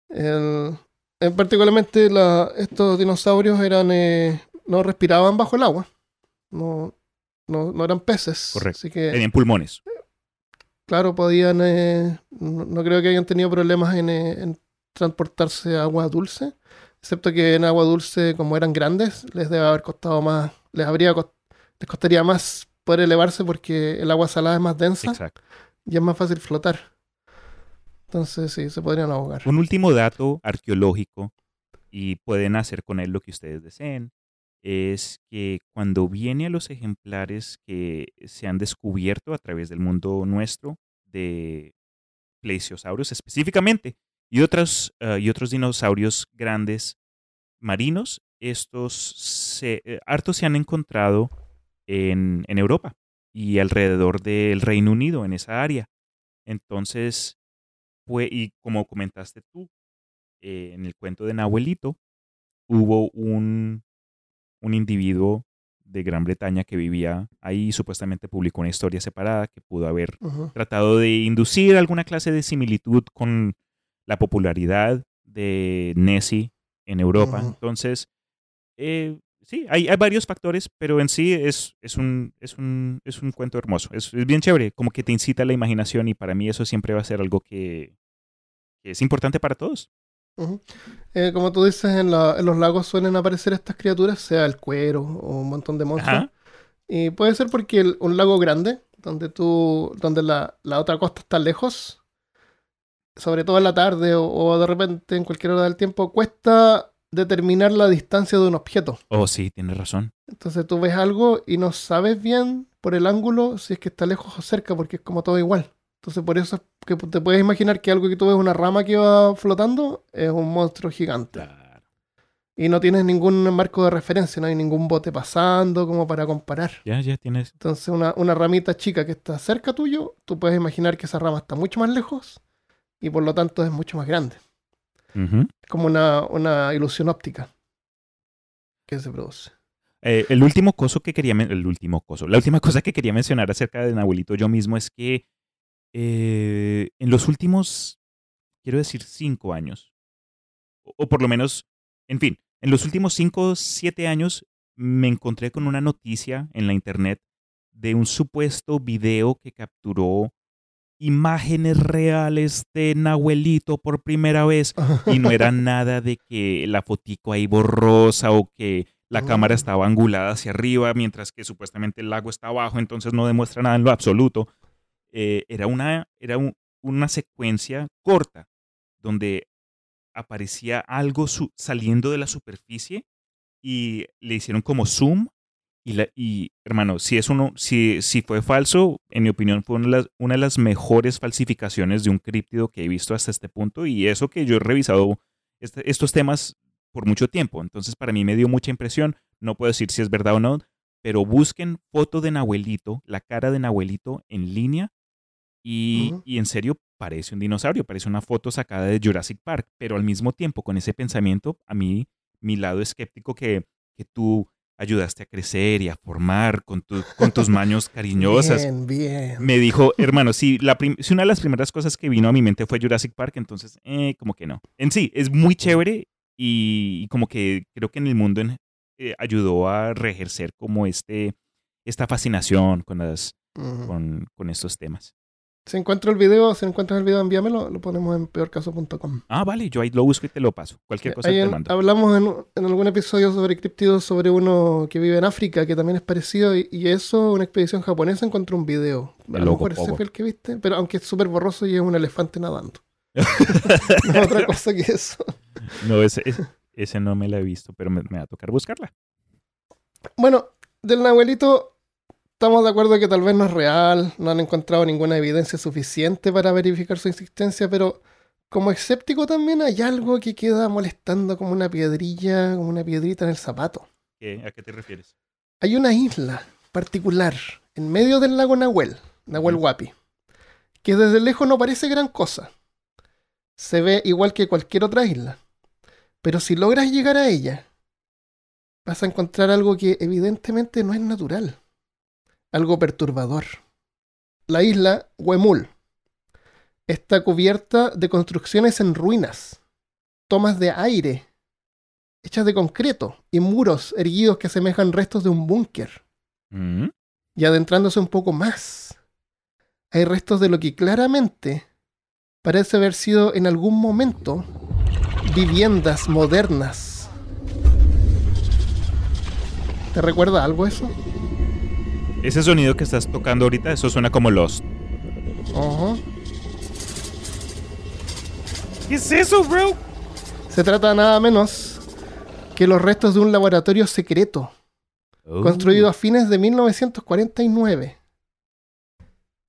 El- en particularmente la- estos dinosaurios eran eh, no respiraban bajo el agua. No, no, no eran peces. Correcto. Así que, Tenían pulmones. claro, podían. eh, no, no creo que hayan tenido problemas en, eh, en transportarse a agua dulce. Excepto que en agua dulce, como eran grandes, les debe haber costado más. Les habría les costaría más poder elevarse porque el agua salada es más densa Exacto. y es más fácil flotar. Entonces sí, se podrían ahogar. Un último dato arqueológico, y pueden hacer con él lo que ustedes deseen, es que cuando viene a los ejemplares que se han descubierto a través del mundo nuestro de plesiosaurios específicamente y otros, eh, y otros dinosaurios grandes marinos, estos se, eh, hartos se han encontrado en, en Europa y alrededor del Reino Unido, en esa área. Entonces, fue, y como comentaste tú, eh, en el cuento de Nahuelito, hubo un, un individuo de Gran Bretaña que vivía ahí y supuestamente publicó una historia separada que pudo haber tratado de inducir alguna clase de similitud con la popularidad de Nessie en Europa. Entonces, eh, sí, hay, hay varios factores, pero en sí es, es, un, es, un, es un cuento hermoso. Es, es bien chévere, como que te incita la imaginación y para mí eso siempre va a ser algo que, que es importante para todos. Eh, como tú dices, en, la- en los lagos suelen aparecer estas criaturas, sea el cuero o un montón de monstruos. Ajá. Y puede ser porque el- un lago grande, donde tú, donde la, la otra costa está lejos, sobre todo en la tarde o, o de repente en cualquier hora del tiempo, cuesta determinar la distancia de un objeto. Oh, sí, tienes razón. Entonces tú ves algo y no sabes bien por el ángulo si es que está lejos o cerca, porque es como todo igual. Entonces por eso es que te puedes imaginar que algo que tú ves una rama que va flotando es un monstruo gigante. Claro. Y no tienes ningún marco de referencia, no hay ningún bote pasando como para comparar. Ya, ya tienes. Entonces una, una ramita chica que está cerca tuyo, tú puedes imaginar que esa rama está mucho más lejos y por lo tanto es mucho más grande. Como una, una ilusión óptica que se produce. Eh, el último coso que quería el último coso, la última cosa que quería mencionar acerca de Nahuelito yo mismo es que eh, en los últimos, quiero decir, cinco años, o, o por lo menos, en fin, en los últimos cinco o siete años me encontré con una noticia en la internet de un supuesto video que capturó imágenes reales de Nahuelito por primera vez y no era nada de que la fotico ahí borrosa o que la cámara estaba angulada hacia arriba mientras que supuestamente el lago está abajo, entonces no demuestra nada en lo absoluto. Eh, era una, era un- una secuencia corta donde aparecía algo saliendo de la superficie y le hicieron como zoom Y, la, y hermano, si, es uno, si, si fue falso, en mi opinión fue una de, las, una de las mejores falsificaciones de un críptido que he visto hasta este punto. Y eso que yo he revisado este, estos temas por mucho tiempo. Entonces para mí me dio mucha impresión. No puedo decir si es verdad o no, pero busquen foto de Nahuelito, la cara de Nahuelito en línea. Y, y en serio parece un dinosaurio, parece una foto sacada de Jurassic Park. Pero al mismo tiempo, con ese pensamiento, a mí, mi lado escéptico que, que tú ayudaste a crecer y a formar con, tu- con tus manos cariñosas. Bien, bien. Me dijo, hermano, si, la si una de las primeras cosas que vino a mi mente fue Jurassic Park, entonces, eh, como que no. En sí, es muy chévere y, y como que creo que en el mundo en- eh, ayudó a reejercer como este, esta fascinación con, las, con, con estos temas. Si encuentro el video, si encuentras el video, envíamelo, lo ponemos en peorcaso.com. Ah, vale, yo ahí lo busco y te lo paso. Cualquier cosa Ahí te en- mando. hablamos en, en algún episodio sobre criptidos, sobre uno que vive en África, que también es parecido, y, y eso, una expedición japonesa encontró un video. A lo mejor ese fue el que viste, pero aunque es súper borroso y es un elefante nadando. No es otra cosa que eso. No, ese, ese, ese no me la he visto, pero me, me va a tocar buscarla. Bueno, del Nahuelito estamos de acuerdo que tal vez no es real, no han encontrado ninguna evidencia suficiente para verificar su existencia, pero como escéptico también hay algo que queda molestando como una piedrilla, como una piedrita en el zapato. ¿Qué? ¿A qué te refieres? Hay una isla particular en medio del lago Nahuel, Nahuel. Huapi, que desde lejos no parece gran cosa. Se ve igual que cualquier otra isla. Pero si logras llegar a ella, vas a encontrar algo que evidentemente no es natural. Algo perturbador. La isla Huemul está cubierta de construcciones en ruinas, tomas de aire hechas de concreto y muros erguidos que asemejan restos de un búnker. Mm, Y adentrándose un poco más, hay restos de lo que claramente parece haber sido en algún momento viviendas modernas. ¿Te recuerda algo eso? Ese sonido que estás tocando ahorita, eso suena como Lost. Ajá. ¿Qué es eso, bro? Se trata nada menos que los restos de un laboratorio secreto construido a fines de 1949.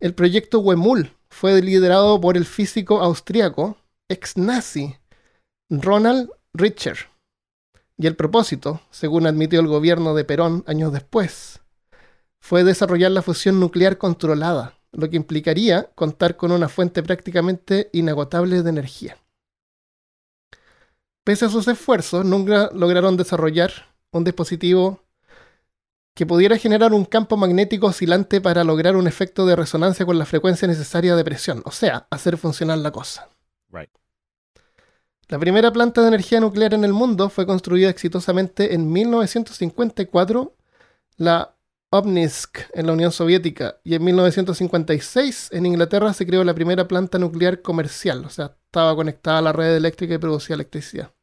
El proyecto Wemul fue liderado por el físico austríaco ex nazi Ronald Richter. Y el propósito, según admitió el gobierno de Perón años después, fue desarrollar la fusión nuclear controlada, lo que implicaría contar con una fuente prácticamente inagotable de energía. Pese a sus esfuerzos, nunca lograron desarrollar un dispositivo que pudiera generar un campo magnético oscilante para lograr un efecto de resonancia con la frecuencia necesaria de presión, o sea, hacer funcionar la cosa. Right. La primera planta de energía nuclear en el mundo fue construida exitosamente en 1954, la Obninsk en la Unión Soviética, y en 1956 en Inglaterra se creó la primera planta nuclear comercial, o sea, estaba conectada a la red eléctrica y producía electricidad.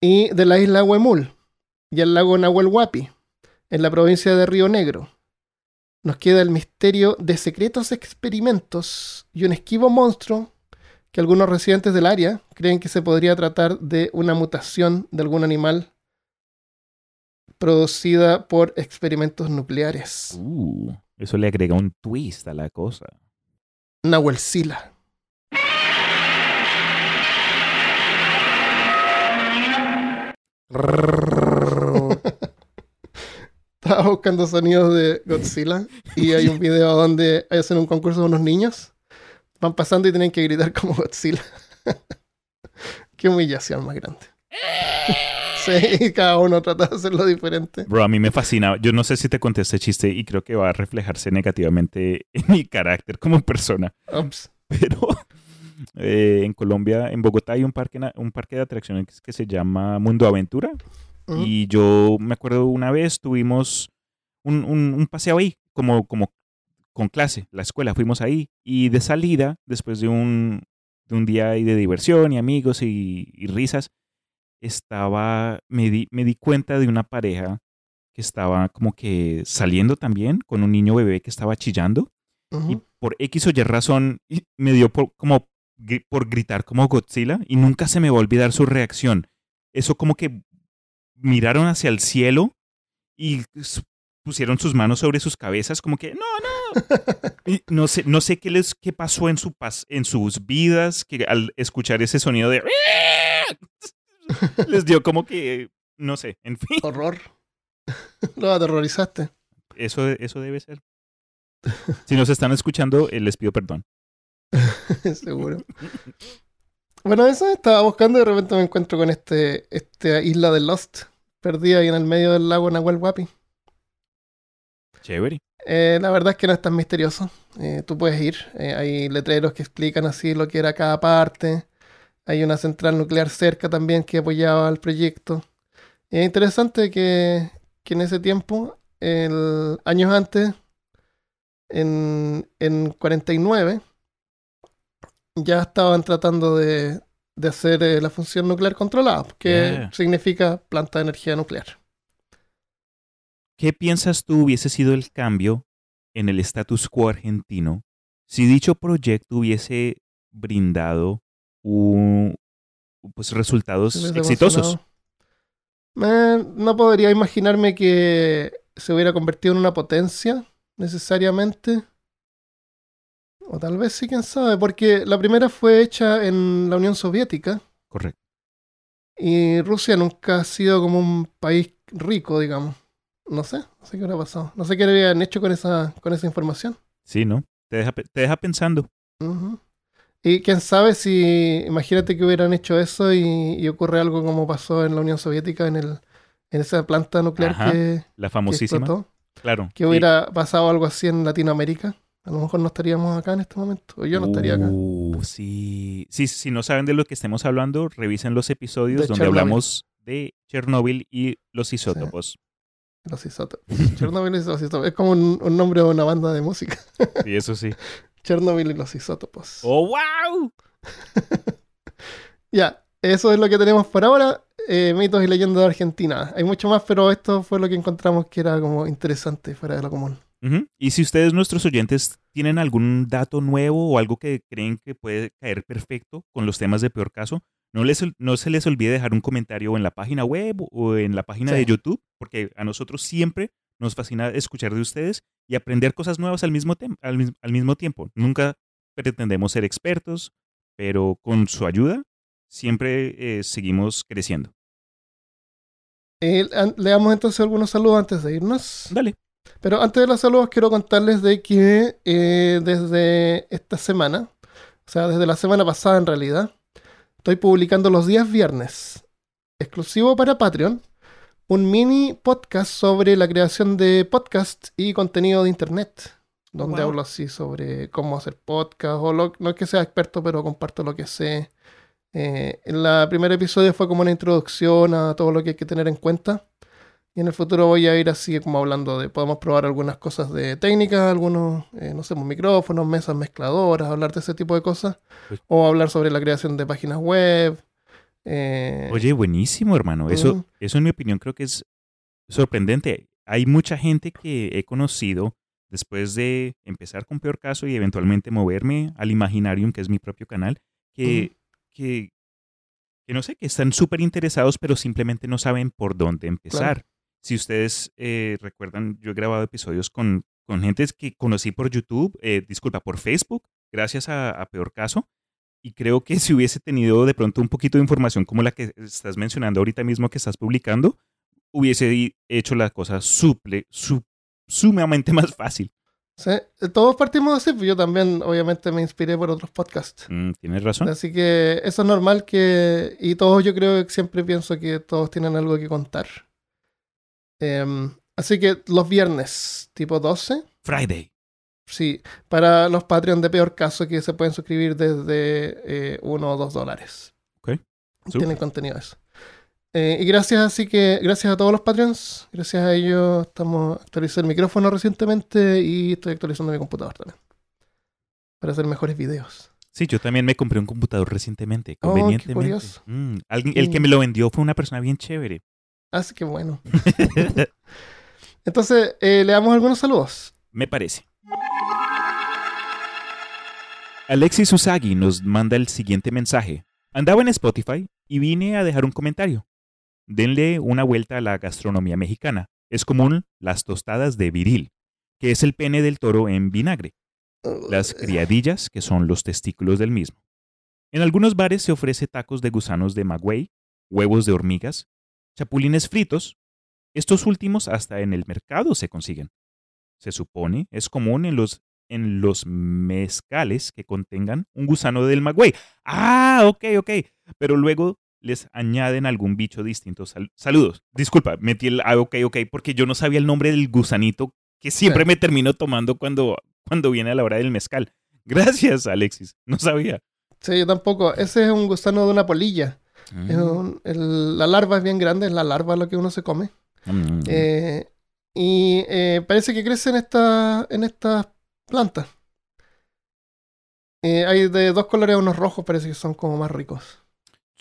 Y de la isla Huemul y el lago Nahuel Huapi, en la provincia de Río Negro, nos queda el misterio de secretos experimentos y un esquivo monstruo que algunos residentes del área creen que se podría tratar de una mutación de algún animal producida por experimentos nucleares. Uh, eso le agrega un twist a la cosa. Nahuelcila. Estaba buscando sonidos de Godzilla y hay un video donde hacen un concurso de unos niños. Van pasando y tienen que gritar como Godzilla. Qué humillación más grande. Sí, cada uno trata de hacerlo diferente. Bro, a mí me fascina. Yo no sé si te conté este chiste y creo que va a reflejarse negativamente en mi carácter como persona. Pero eh, en Colombia, en Bogotá, hay un parque, un parque de atracciones que se llama Mundo Aventura. Ujú. Y yo me acuerdo una vez tuvimos un, un- un paseo ahí, como, como con clase, la escuela, fuimos ahí. Y de salida, después de un, de un día ahí de diversión y amigos y, y risas, estaba, me di, me di cuenta de una pareja que estaba como que saliendo también con un niño bebé que estaba chillando y por X o Y razón me dio por, como por gritar como Godzilla y nunca se me va a olvidar su reacción. Eso como que miraron hacia el cielo y pusieron sus manos sobre sus cabezas como que no, no. Y no sé, no sé qué les qué pasó en su pas- en sus vidas que al escuchar ese sonido de les dio como que no sé, en fin, Horror. Lo aterrorizaste. eso eso debe ser. Si nos están escuchando, eh, les pido perdón. Seguro. Bueno, eso estaba buscando y de repente me encuentro con este, esta isla de Lost, perdida ahí en el medio del lago Nahuel Huapi. Chévere. Eh, la verdad es que no es tan misterioso. Eh, tú puedes ir. Eh, hay letreros que explican así lo que era cada parte. Hay una central nuclear cerca también que apoyaba al proyecto. Y es interesante que, que en ese tiempo, el, años antes, en, en 49, ya estaban tratando de, de hacer eh, la función nuclear controlada, que Yeah. significa planta de energía nuclear. ¿Qué piensas tú hubiese sido el cambio en el status quo argentino si dicho proyecto hubiese brindado un- pues, resultados exitosos? Eh, no podría imaginarme que se hubiera convertido en una potencia necesariamente. O tal vez sí, quién sabe, porque la primera fue hecha en la Unión Soviética Correcto. y Rusia nunca ha sido como un país rico, digamos. No sé, no sé qué hubiera pasado. No sé qué habían hecho con esa, con esa información. Sí, ¿no? Te deja, te deja pensando. Ujú. Y quién sabe si, imagínate que hubieran hecho eso y, y ocurre algo como pasó en la Unión Soviética en el en esa planta nuclear Ajá, que, La que famosísima. explotó. Claro. Que hubiera pasado algo así en Latinoamérica. A lo mejor no estaríamos acá en este momento. O yo no estaría acá. Uh, sí. sí. Si no saben de lo que estemos hablando, revisen los episodios De donde Chernobyl. hablamos de Chernóbil y los isótopos. Los isótopos. Chernobyl y los isótopos. Es como un, un nombre de una banda de música. Sí, eso sí. Chernobyl y los isótopos. ¡Oh, wow! Ya, eso es lo que tenemos por ahora. Eh, mitos y leyendas de Argentina. Hay mucho más, pero esto fue lo que encontramos que era como interesante fuera de lo común. Y si ustedes, nuestros oyentes, tienen algún dato nuevo o algo que creen que puede caer perfecto con los temas de peor caso, no, les, no se les olvide dejar un comentario en la página web o en la página Sí. de YouTube, porque a nosotros siempre nos fascina escuchar de ustedes y aprender cosas nuevas al mismo, al, mis- al mismo tiempo. Nunca pretendemos ser expertos, pero con su ayuda siempre eh, seguimos creciendo. Eh, an- le damos entonces algunos saludos antes de irnos. Dale. Pero antes de los saludos quiero contarles de que eh, desde esta semana, o sea, desde la semana pasada en realidad, estoy publicando los días viernes, exclusivo para Patreon, un mini podcast sobre la creación de podcast y contenido de internet, donde Wow. hablo así sobre cómo hacer podcast, o lo- no es que sea experto, pero comparto lo que sé. Eh, en el primer episodio fue como una introducción a todo lo que hay que tener en cuenta. Y en el futuro voy a ir así como hablando de, podemos probar algunas cosas de técnica, algunos, eh, no sé, pues, micrófonos, mesas mezcladoras, hablar de ese tipo de cosas. Pues- O hablar sobre la creación de páginas web. Eh, Oye, buenísimo, hermano. Eso, eso en mi opinión creo que es sorprendente. Hay mucha gente que he conocido después de empezar con Peor Caso y eventualmente moverme al Imaginarium, que es mi propio canal, que, que, que no sé, que están súper interesados, pero simplemente no saben por dónde empezar. Si ustedes eh, recuerdan, yo he grabado episodios con, con gente que conocí por YouTube, eh, disculpa, por Facebook, gracias a, a Peor Caso. Y creo que si hubiese tenido de pronto un poquito de información como la que estás mencionando ahorita mismo que estás publicando, hubiese hecho la cosa suple, su- sumamente más fácil. sí, todos partimos así, pues yo también obviamente me inspiré por otros podcasts. Mm, Tienes razón. Así que eso es normal que... Y todos yo creo que siempre pienso que todos tienen algo que contar. Em, así que los viernes, tipo 12, Friday. Sí, para los Patreon de peor caso que se pueden suscribir desde eh, 1 o 2 dólares. Ok. Tienen contenido eso. Eh, y gracias, así que gracias a todos los Patreons, gracias a ellos estamos actualizando el micrófono recientemente y estoy actualizando mi computador también. Para hacer mejores videos. Sí, yo también me compré un computador recientemente, Oh, qué convenientemente. curioso. Mm, alguien, el que me lo vendió fue una persona bien chévere. Así que bueno. Entonces, eh, le damos algunos saludos. me parece. Alexis Usagi nos manda el siguiente mensaje. Andaba en Spotify y vine a dejar un comentario. Denle una vuelta a la gastronomía mexicana. Es común las tostadas de viril, que es el pene del toro en vinagre, las criadillas, que son los testículos del mismo. En algunos bares se ofrece tacos de gusanos de magüey, huevos de hormigas, chapulines fritos. Estos últimos hasta en el mercado se consiguen. Se supone es común en los, en los mezcales que contengan un gusano del magüey. Ah, ok, ok. Pero luego les añaden algún bicho distinto. saludos. Disculpa, metí el ah, ok, ok, porque yo no sabía el nombre del gusanito que siempre me termino tomando cuando, cuando viene a la hora del mezcal. Gracias, Alexis. No sabía. Sí, yo tampoco. Ese es un gusano de una polilla. Mm. la larva es bien grande, es la larva lo que uno se come. Mm. Eh, y eh, parece que crece en, esta, en estas plantas. Eh, hay de dos colores, unos rojos, parece que son como más ricos.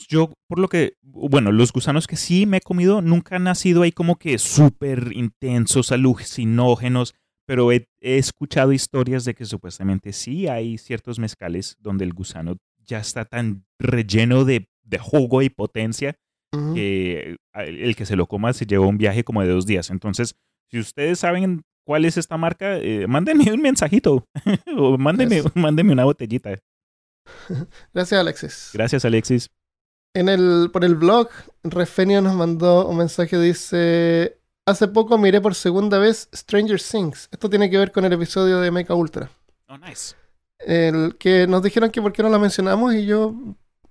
Yo, por lo que, bueno, los gusanos que sí me he comido nunca han nacido ahí como que súper intensos, alucinógenos, pero he, escuchado historias de que supuestamente sí hay ciertos mezcales donde el gusano ya está tan relleno de, jugo y potencia que el que se lo coma se lleva un viaje como de dos días. Entonces, si ustedes saben cuál es esta marca, eh, mándenme un mensajito o mándenme, mándenme una botellita. Gracias, Alexis. Gracias, Alexis. En el, por el blog, Refenio nos mandó un mensaje, dice, hace poco miré por segunda vez Stranger Things. Esto tiene que ver con el episodio de Mecha Ultra. Oh, nice. El que nos dijeron que por qué no la mencionamos y yo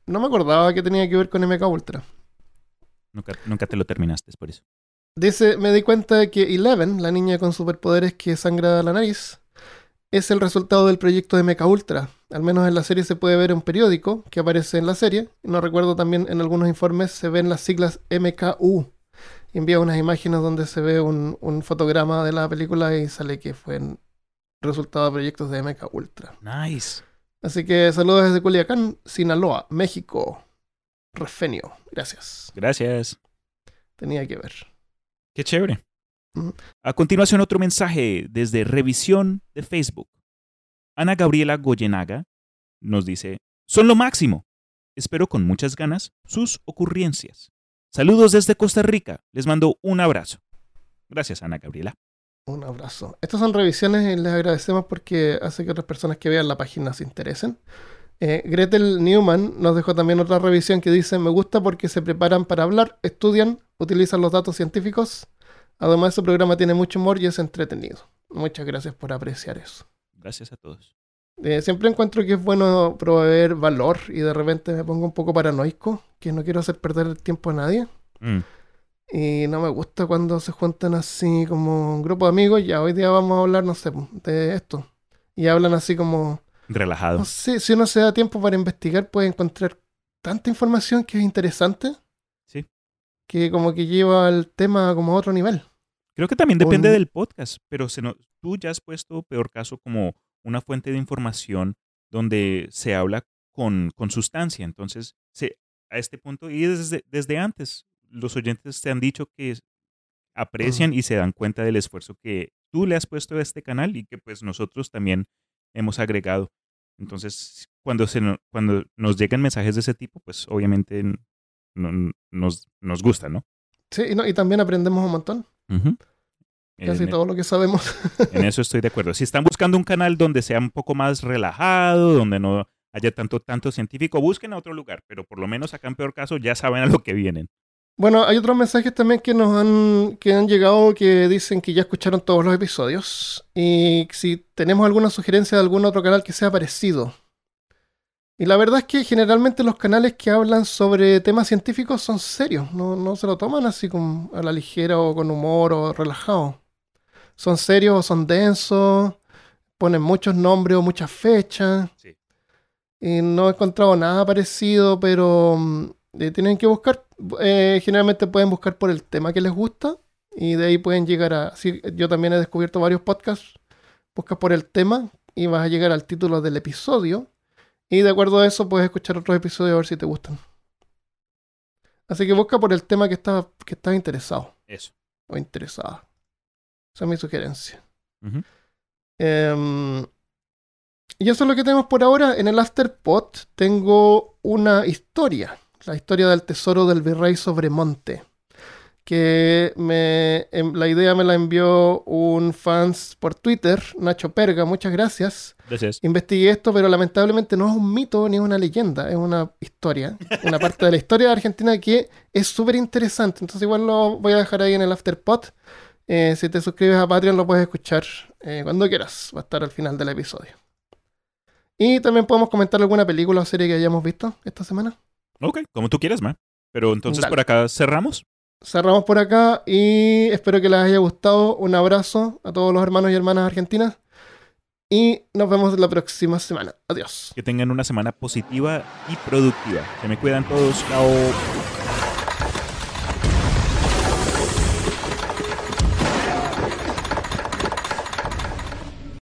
no me acordaba que tenía que ver con MK Ultra. Nunca, nunca te lo terminaste, es por eso. Dice, me di cuenta de que Eleven, la niña con superpoderes que sangra la nariz, es el resultado del proyecto de Mecha Ultra. Al menos en la serie se puede ver un periódico que aparece en la serie. No recuerdo también en algunos informes se ven las siglas MKU. Envía unas imágenes donde se ve un, un fotograma de la película y sale que fue el resultado de proyectos de Mecha Ultra. Nice. Así que saludos desde Culiacán, Sinaloa, México. Refenio. Gracias. Gracias. Tenía que ver. Qué chévere. A continuación, otro mensaje desde revisión de Facebook. Ana Gabriela Goyenaga nos dice, son lo máximo. Espero con muchas ganas sus ocurrencias. Saludos desde Costa Rica. Les mando un abrazo. Gracias, Ana Gabriela. Un abrazo. Estas son revisiones y les agradecemos porque hace que otras personas que vean la página se interesen. Eh, Gretel Newman nos dejó también otra revisión que dice, me gusta porque se preparan para hablar, estudian, utilizan los datos científicos Además, su programa tiene mucho humor y es entretenido. Muchas gracias por apreciar eso. Gracias a todos. Eh, siempre encuentro que es bueno proveer valor y de repente me pongo un poco paranoico, que no quiero hacer perder el tiempo a nadie. Mm. Y no me gusta cuando se juntan así como un grupo de amigos, ya hoy día vamos a hablar, no sé, de esto. Y hablan así como... Relajado. No sé, si uno se da tiempo para investigar puede encontrar tanta información que es interesante que como que lleva el tema como a otro nivel. Creo que también depende del podcast, pero se no, tú ya has puesto, peor caso, como una fuente de información donde se habla con, con sustancia. Entonces, se, a este punto, y desde, desde antes, los oyentes te han dicho que aprecian y se dan cuenta del esfuerzo que tú le has puesto a este canal y que pues nosotros también hemos agregado. Entonces, cuando, se, cuando nos llegan mensajes de ese tipo, pues obviamente nos, nos gusta, ¿no? Sí, y, no, y también aprendemos un montón. Casi todo lo que sabemos. en eso estoy de acuerdo. Si están buscando un canal donde sea un poco más relajado, donde no haya tanto, tanto científico, busquen a otro lugar, pero por lo menos acá en peor caso ya saben a lo que vienen. Bueno, hay otros mensajes también que nos han, que han llegado que dicen que ya escucharon todos los episodios y si tenemos alguna sugerencia de algún otro canal que sea parecido. Y la verdad es que generalmente los canales que hablan sobre temas científicos son serios, no, se lo toman así como a la ligera o con humor o relajado. Son serios o son densos, ponen muchos nombres o muchas fechas. Y no he encontrado nada parecido, pero mm, eh, tienen que buscar. Eh, generalmente pueden buscar por el tema que les gusta y de ahí pueden llegar a. yo también he descubierto varios podcasts. Buscas por el tema y vas a llegar al título del episodio y de acuerdo a eso puedes escuchar otros episodios a ver si te gustan. Así que busca por el tema que estás que estás interesado. Eso. O interesada. Esa es mi sugerencia. Em, y eso es lo que tenemos por ahora. En el Afterpod tengo una historia. La historia del tesoro del virrey Sobremonte. que me, em, la idea me la envió un fans por Twitter, Nacho Perga, muchas gracias. Gracias. Investigué esto, pero lamentablemente no es un mito ni una leyenda, es una historia, una parte de la historia de Argentina que es súper interesante. Entonces igual lo voy a dejar ahí en el afterpod. Eh, si te suscribes a Patreon lo puedes escuchar eh, cuando quieras, va a estar al final del episodio. Y también podemos comentar alguna película o serie que hayamos visto esta semana. Ok, como tú quieras, ma. Pero entonces Dale. por acá cerramos. cerramos por acá y espero que les haya gustado. Un abrazo a todos los hermanos y hermanas argentinas y nos vemos la próxima semana. Adiós. Que tengan una semana positiva y productiva. Se me cuidan todos. Chao.